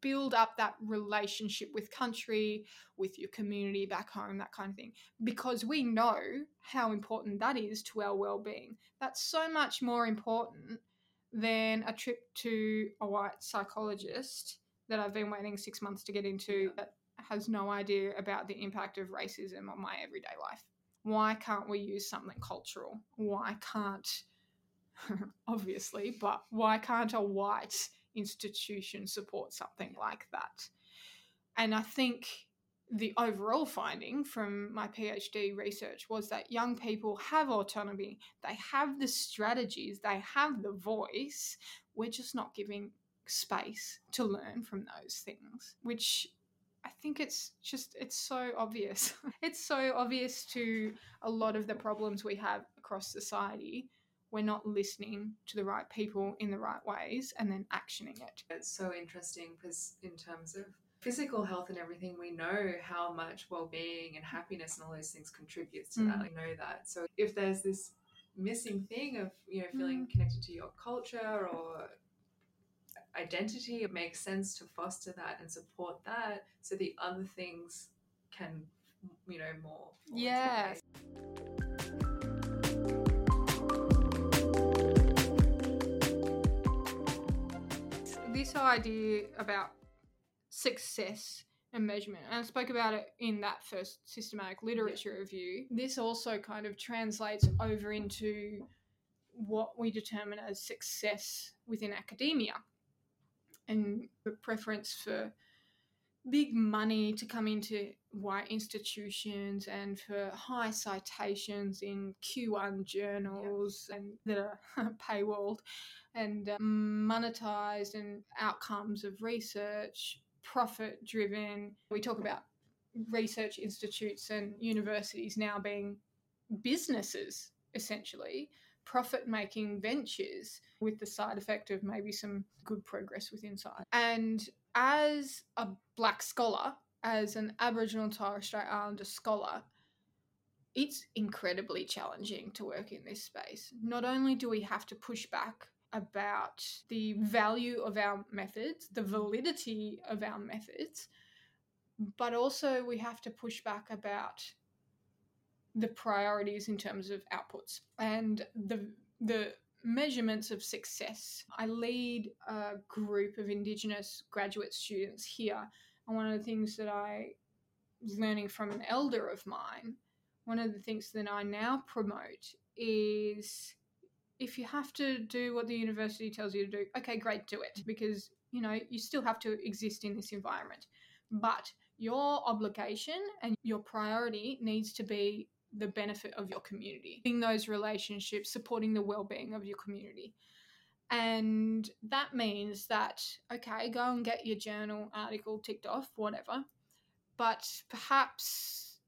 build up that relationship with country with your community back home that kind of thing because we know how important that is to our well-being that's so much more important than a trip to a white psychologist that i've been waiting six months to get into that has no idea about the impact of racism on my everyday life. Why can't we use something cultural? Why can't, obviously, but why can't a white institution support something like that? And I think the overall finding from my PhD research was that young people have autonomy, they have the strategies, they have the voice. We're just not giving space to learn from those things, which I think it's just it's so obvious. it's so obvious to a lot of the problems we have across society. We're not listening to the right people in the right ways and then actioning it. It's so interesting because, in terms of physical health and everything, we know how much well being and happiness and all those things contributes to that. Mm. We know that. So, if there's this missing thing of, you know, feeling Mm. connected to your culture or identity, it makes sense to foster that and support that so the other things can, you know, more. into Yeah. This idea about success and measurement, and I spoke about it in that first systematic literature review. This also kind of translates over into what we determine as success within academia and the preference for big money to come into white institutions and for high citations in Q1 journals and that are paywalled and uh, monetized and outcomes of research, profit driven. We talk about research institutes and universities now being businesses essentially profit making ventures with the side effect of maybe some good progress with inside. And as a black scholar, as an Aboriginal and Torres Strait Islander scholar, it's incredibly challenging to work in this space. Not only do we have to push back about the value of our methods, the validity of our methods, but also we have to push back about the priorities in terms of outputs and the the measurements of success. I lead a group of Indigenous graduate students here, and one of the things that I learning from an elder of mine, one of the things that I now promote is if you have to do what the university tells you to do, okay, great, do it because you know you still have to exist in this environment. But your obligation and your priority needs to be the benefit of your community, in those relationships, supporting the well-being of your community. And that means that okay, go and get your journal article ticked off, whatever. But perhaps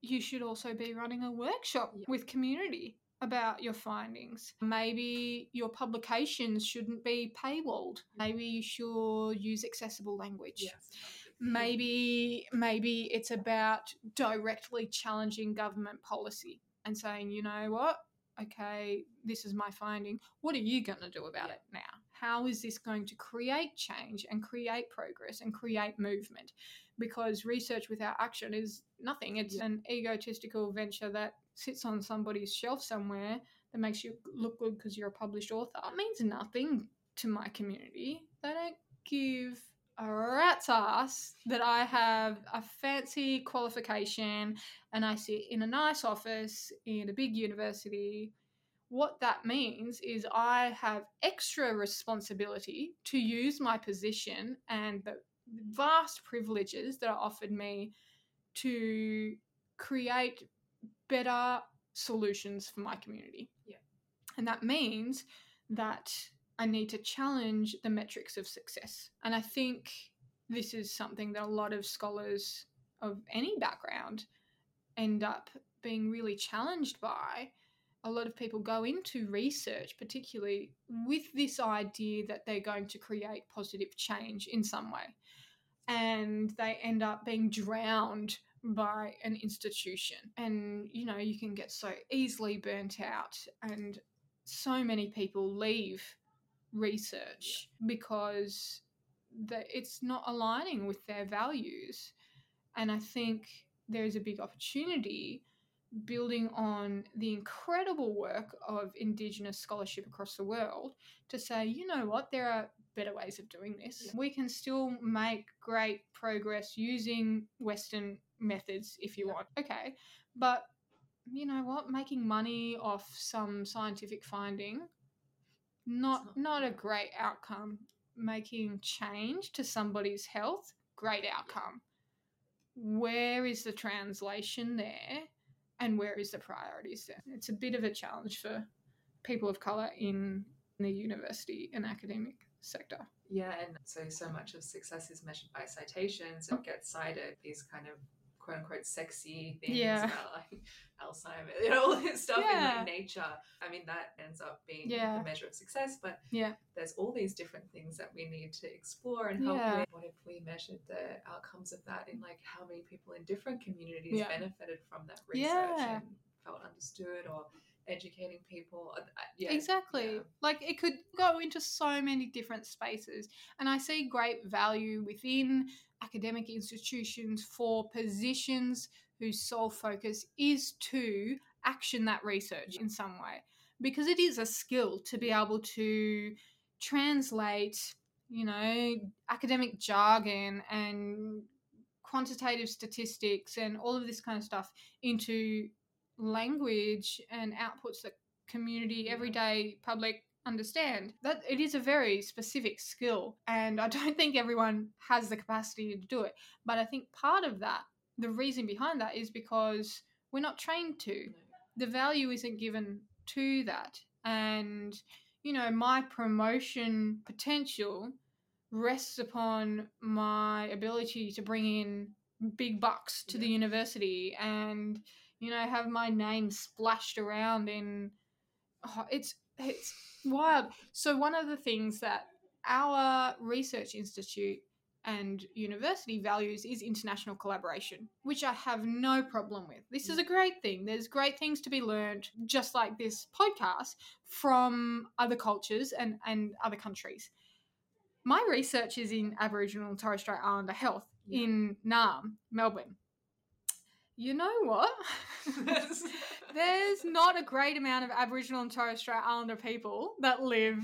you should also be running a workshop Yeah. with community about your findings. Maybe your publications shouldn't be paywalled. Maybe you should use accessible language Yes. Mm-hmm. maybe maybe it's about directly challenging government policy and saying you know what? Okay this is my finding. What are you going to do about it now? How is this going to create change and create progress and create movement? Because research without action is nothing. It's Yeah. an egotistical venture that sits on somebody's shelf somewhere that makes you look good because you're a published author. It means nothing to my community. They don't give a rat's ass that I have a fancy qualification and I sit in a nice office in a big university. What that means is I have extra responsibility to use my position and the vast privileges that are offered me to create better solutions for my community. Yeah. And that means that I need to challenge the metrics of success. And I think this is something that a lot of scholars of any background end up being really challenged by. A lot of people go into research, particularly with this idea that they're going to create positive change in some way. And they end up being drowned by an institution. And, you know, you can get so easily burnt out. And so many people leave research because the, it's not aligning with their values. And I think there is a big opportunity building on the incredible work of Indigenous scholarship across the world to say, you know what, there are better ways of doing this. Yeah. We can still make great progress using Western methods if you Yeah. want. Okay. But you know what? Making money off some scientific finding, not not- not a great outcome. Making change to somebody's health, great outcome. Where is the translation there, and where is the priorities there? It's a bit of a challenge for people of color in the university and academic sector. Yeah, and so so much of success is measured by citations. What oh. gets cited these kind of quote unquote sexy things Yeah. about like Alzheimer's, you know, all this stuff in like nature. I mean, that ends up being Yeah. the measure of success. But Yeah. there's all these different things that we need to explore and help Yeah. with. What if we measured the outcomes of that in like how many people in different communities Yeah. benefited from that research Yeah. and felt understood or educating people? Uh, uh, Yeah, exactly. yeah. Like it could go into so many different spaces. And I see great value within academic institutions for positions whose sole focus is to action that research in some way. Because it is a skill to be able to translate, you know, academic jargon and quantitative statistics and all of this kind of stuff into language and outputs that community everyday public understand. That it is a very specific skill and i don't think everyone has the capacity to do it. But i think part of that the reason behind that is because we're not trained to. The value isn't given to that. And you know my promotion potential rests upon my ability to bring in big bucks to the university and you know have my name splashed around in oh, it's it's wild so one of the things that our research institute and university values is international collaboration which i have no problem with this is a great thing there's great things to be learned just like this podcast from other cultures and and other countries my research is in aboriginal and torres strait islander health Yeah. in Naarm, Melbourne. You know what? There's not a great amount of Aboriginal and Torres Strait Islander people that live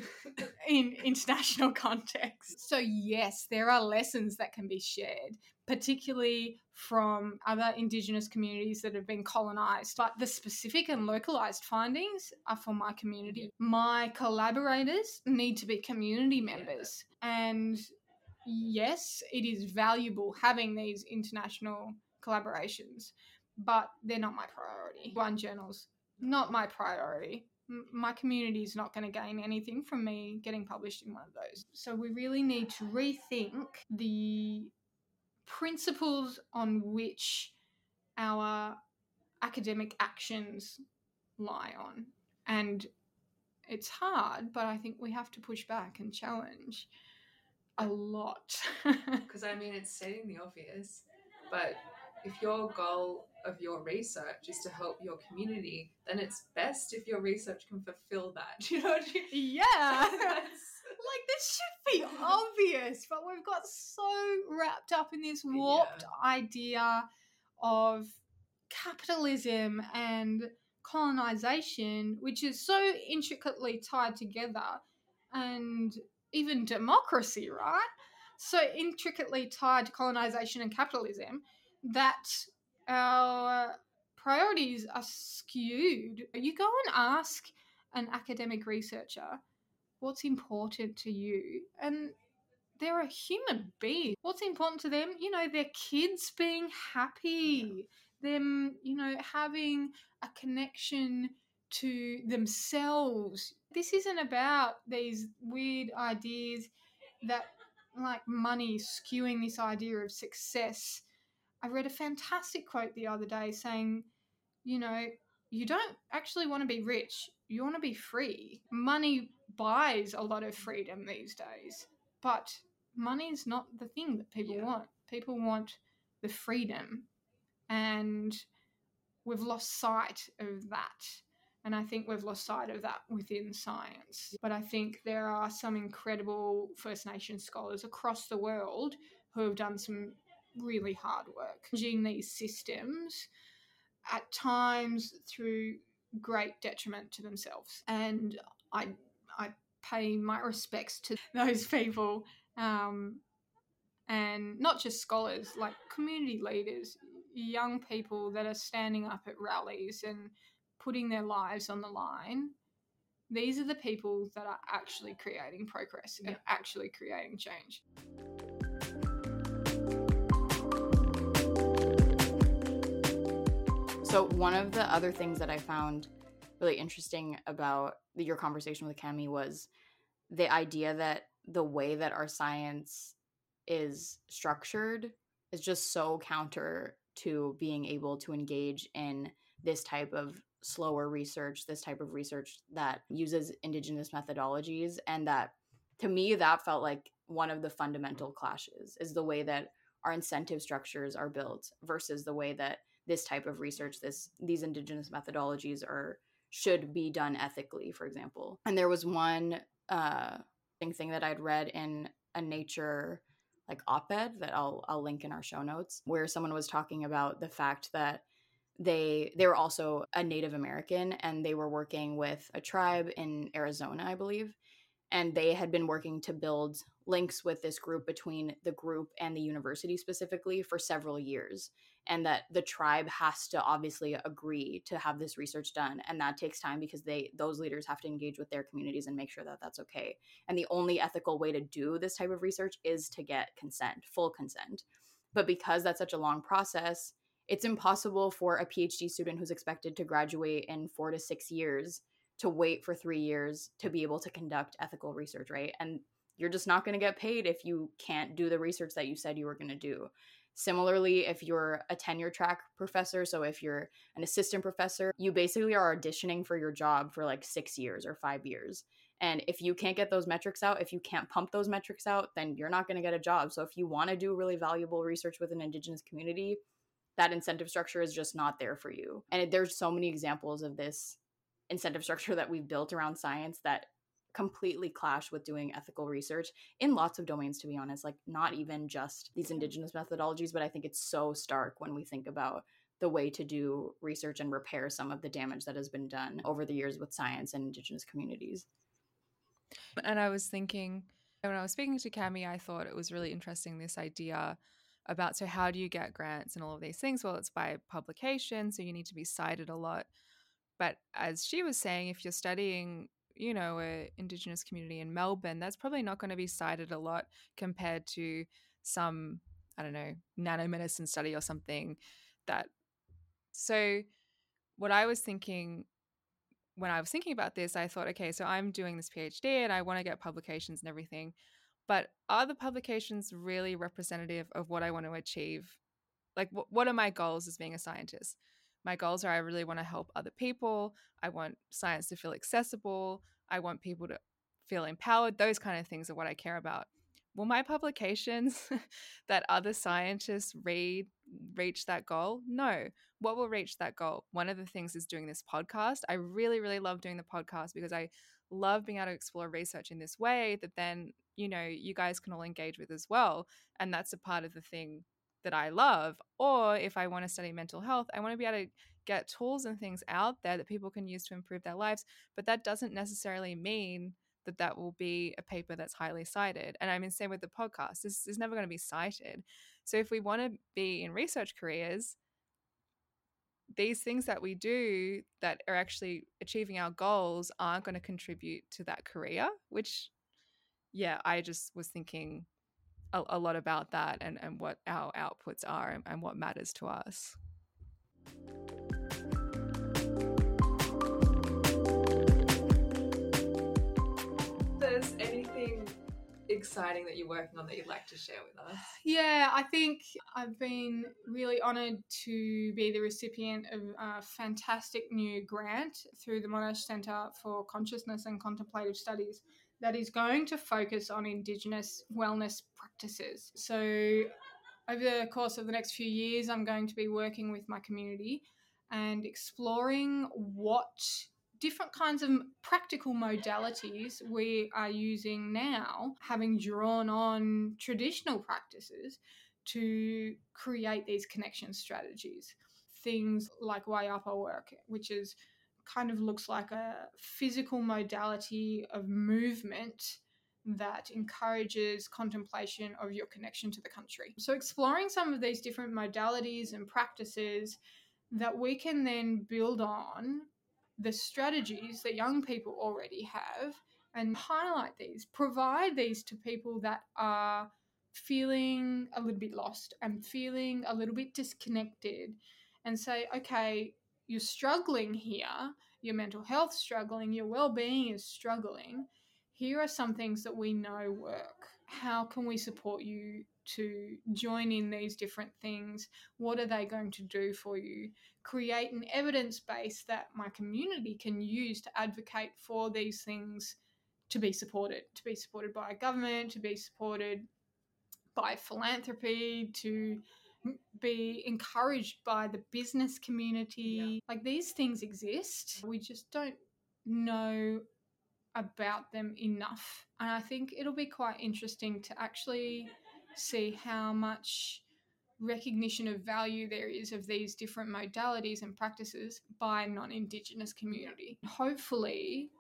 in international context. So, yes, there are lessons that can be shared, particularly from other Indigenous communities that have been colonised. But the specific and localised findings are for my community. My collaborators need to be community members. And yes, it is valuable having these international collaborations, but they're not my priority. One journal's not my priority. My community is not going to gain anything from me getting published in one of those. So we really need to rethink the principles on which our academic actions lie on. And it's hard, but I think we have to push back and challenge a lot. Because I mean, it's stating the obvious, but if your goal of your research is to help your community, then it's best if your research can fulfill that. Do you know what I mean? yeah. Like this should be obvious, but we've got so wrapped up in this warped idea of capitalism and colonization, which is so intricately tied together, and even democracy, right? So intricately tied to colonization and capitalism that our priorities are skewed. You go and ask an academic researcher what's important to you, and they're a human being. What's important to them? You know, their kids being happy, them, you know, having a connection to themselves. This isn't about these weird ideas that, like money, skewing this idea of success. I read a fantastic quote the other day saying, you know, you don't actually want to be rich, you want to be free. Money buys a lot of freedom these days, but money is not the thing that people Yeah. want. People want the freedom, and we've lost sight of that. And I think we've lost sight of that within science. But I think there are some incredible First Nation scholars across the world who have done some really hard work changing these systems at times through great detriment to themselves. And I I pay my respects to those people, um, and not just scholars, like community leaders, young people that are standing up at rallies and putting their lives on the line. These are the people that are actually creating progress and Yeah. actually creating change. So one of the other things that I found really interesting about your conversation with Cammi was the idea that the way that our science is structured is just so counter to being able to engage in this type of slower research, this type of research that uses indigenous methodologies and that to me that felt like one of the fundamental clashes is the way that our incentive structures are built versus the way that this type of research this these indigenous methodologies are should be done ethically for example. And there was one uh thing, thing that i'd read in a nature like op-ed that i'll i'll link in our show notes where someone was talking about the fact that they they were also a native american and they were working with a tribe in arizona i believe. And they had been working to build links with this group between the group and the university specifically for several years and that the tribe has to obviously agree to have this research done and that takes time because they those leaders have to engage with their communities and make sure that that's okay. And the only ethical way to do this type of research is to get consent full consent. But because that's such a long process it's impossible for a phd student who's expected to graduate in 4 to 6 years to wait for 3 years to be able to conduct ethical research right? And you're just not going to get paid if you can't do the research that you said you were going to do Similarly, if you're a tenure track professor, so if you're an assistant professor, you basically are auditioning for your job for like six years or five years. And if you can't get those metrics out, if you can't pump those metrics out, then you're not going to get a job. So if you want to do really valuable research with an Indigenous community, that incentive structure is just not there for you. And there's so many examples of this incentive structure that we've built around science that completely clash with doing ethical research in lots of domains to be honest like not even just these indigenous methodologies but i think it's so stark when we think about the way to do research and repair some of the damage that has been done over the years with science and indigenous communities. And i was thinking when i was speaking to cammi i thought it was really interesting this idea about so how do you get grants and all of these things? Well it's by publication so you need to be cited a lot. But as she was saying if you're studying you know a indigenous community in melbourne that's probably not going to be cited a lot compared to some i don't know nanomedicine study or something that so what i was thinking when i was thinking about this i thought okay so i'm doing this phd and i want to get publications and everything but are the publications really representative of what I want to achieve? Like, wh- what are my goals as being a scientist? My goals are I really want to help other people. I want science to feel accessible. I want people to feel empowered. Those kind of things are what I care about. Will my publications that other scientists read reach that goal? No. What will reach that goal? One of the things is doing this podcast. I really, really love doing the podcast because I love being able to explore research in this way that then you know you guys can all engage with as well and that's a part of the thing that I love or if I want to study mental health I want to be able to get tools and things out there that people can use to improve their lives but that doesn't necessarily mean that that will be a paper that's highly cited and I mean same with the podcast this is never going to be cited. So if we want to be in research careers these things that we do that are actually achieving our goals aren't going to contribute to that career, which, yeah, I just was thinking a, a lot about that and, and what our outputs are and, and what matters to us. There's anything exciting that you're working on that you'd like to share with us? Yeah, I think I've been really honoured to be the recipient of a fantastic new grant through the Monash Centre for Consciousness and Contemplative Studies that is going to focus on Indigenous wellness practices. So, over the course of the next few years, I'm going to be working with my community and exploring what different kinds of practical modalities we are using now, having drawn on traditional practices to create these connection strategies. Things like Wayapa work, which is kind of looks like a physical modality of movement that encourages contemplation of your connection to the country. So, exploring some of these different modalities and practices that we can then build on the strategies that young people already have and highlight these, provide these to people that are feeling a little bit lost and feeling a little bit disconnected and say, okay, you're struggling here, your mental health struggling, your well-being is struggling. Here are some things that we know work. How can we support you to join in these different things? What are they going to do for you? Create an evidence base that my community can use to advocate for these things to be supported, to be supported by government, to be supported by philanthropy, to be encouraged by the business community. Yeah. Like these things exist. We just don't know about them enough. And I think it'll be quite interesting to actually see how much recognition of value there is of these different modalities and practices by non-indigenous community. Hopefully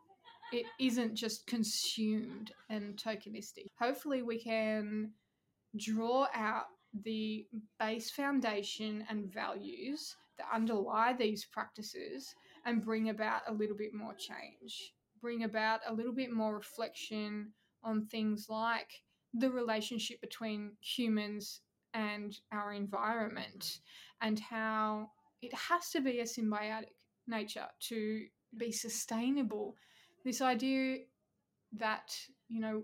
it isn't just consumed and tokenistic. Hopefully we can draw out the base foundation and values that underlie these practices and bring about a little bit more change, bring about a little bit more reflection on things like the relationship between humans and our environment and how it has to be a symbiotic nature to be sustainable. This idea that, you know,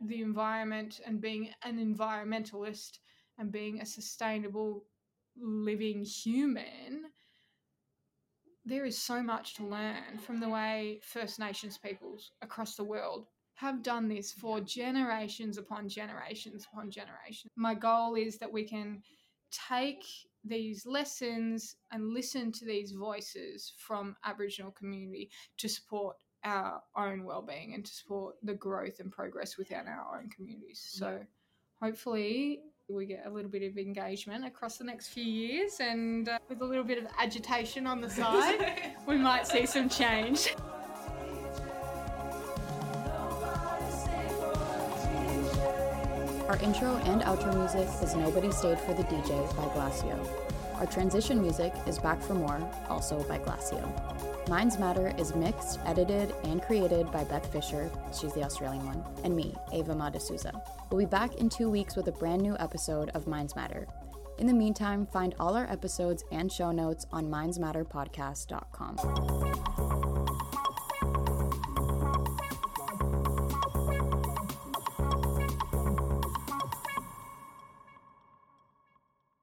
the environment and being an environmentalist and being a sustainable living human, there is so much to learn from the way First Nations peoples across the world have done this for generations upon generations upon generations. My goal is that we can take these lessons and listen to these voices from Aboriginal community to support our own well-being and to support the growth and progress within our own communities. So hopefully we get a little bit of engagement across the next few years and uh, with a little bit of agitation on the side, we might see some change. Our intro and outro music is Nobody Stayed for the DJ by Glacio. Our transition music is Back for More, also by Glacio. Minds Matter is mixed, edited, and created by Beth Fisher, she's the Australian one, and me, Ava Madasuza. We'll be back in two weeks with a brand new episode of Minds Matter. In the meantime, find all our episodes and show notes on mindsmatterpodcast.com.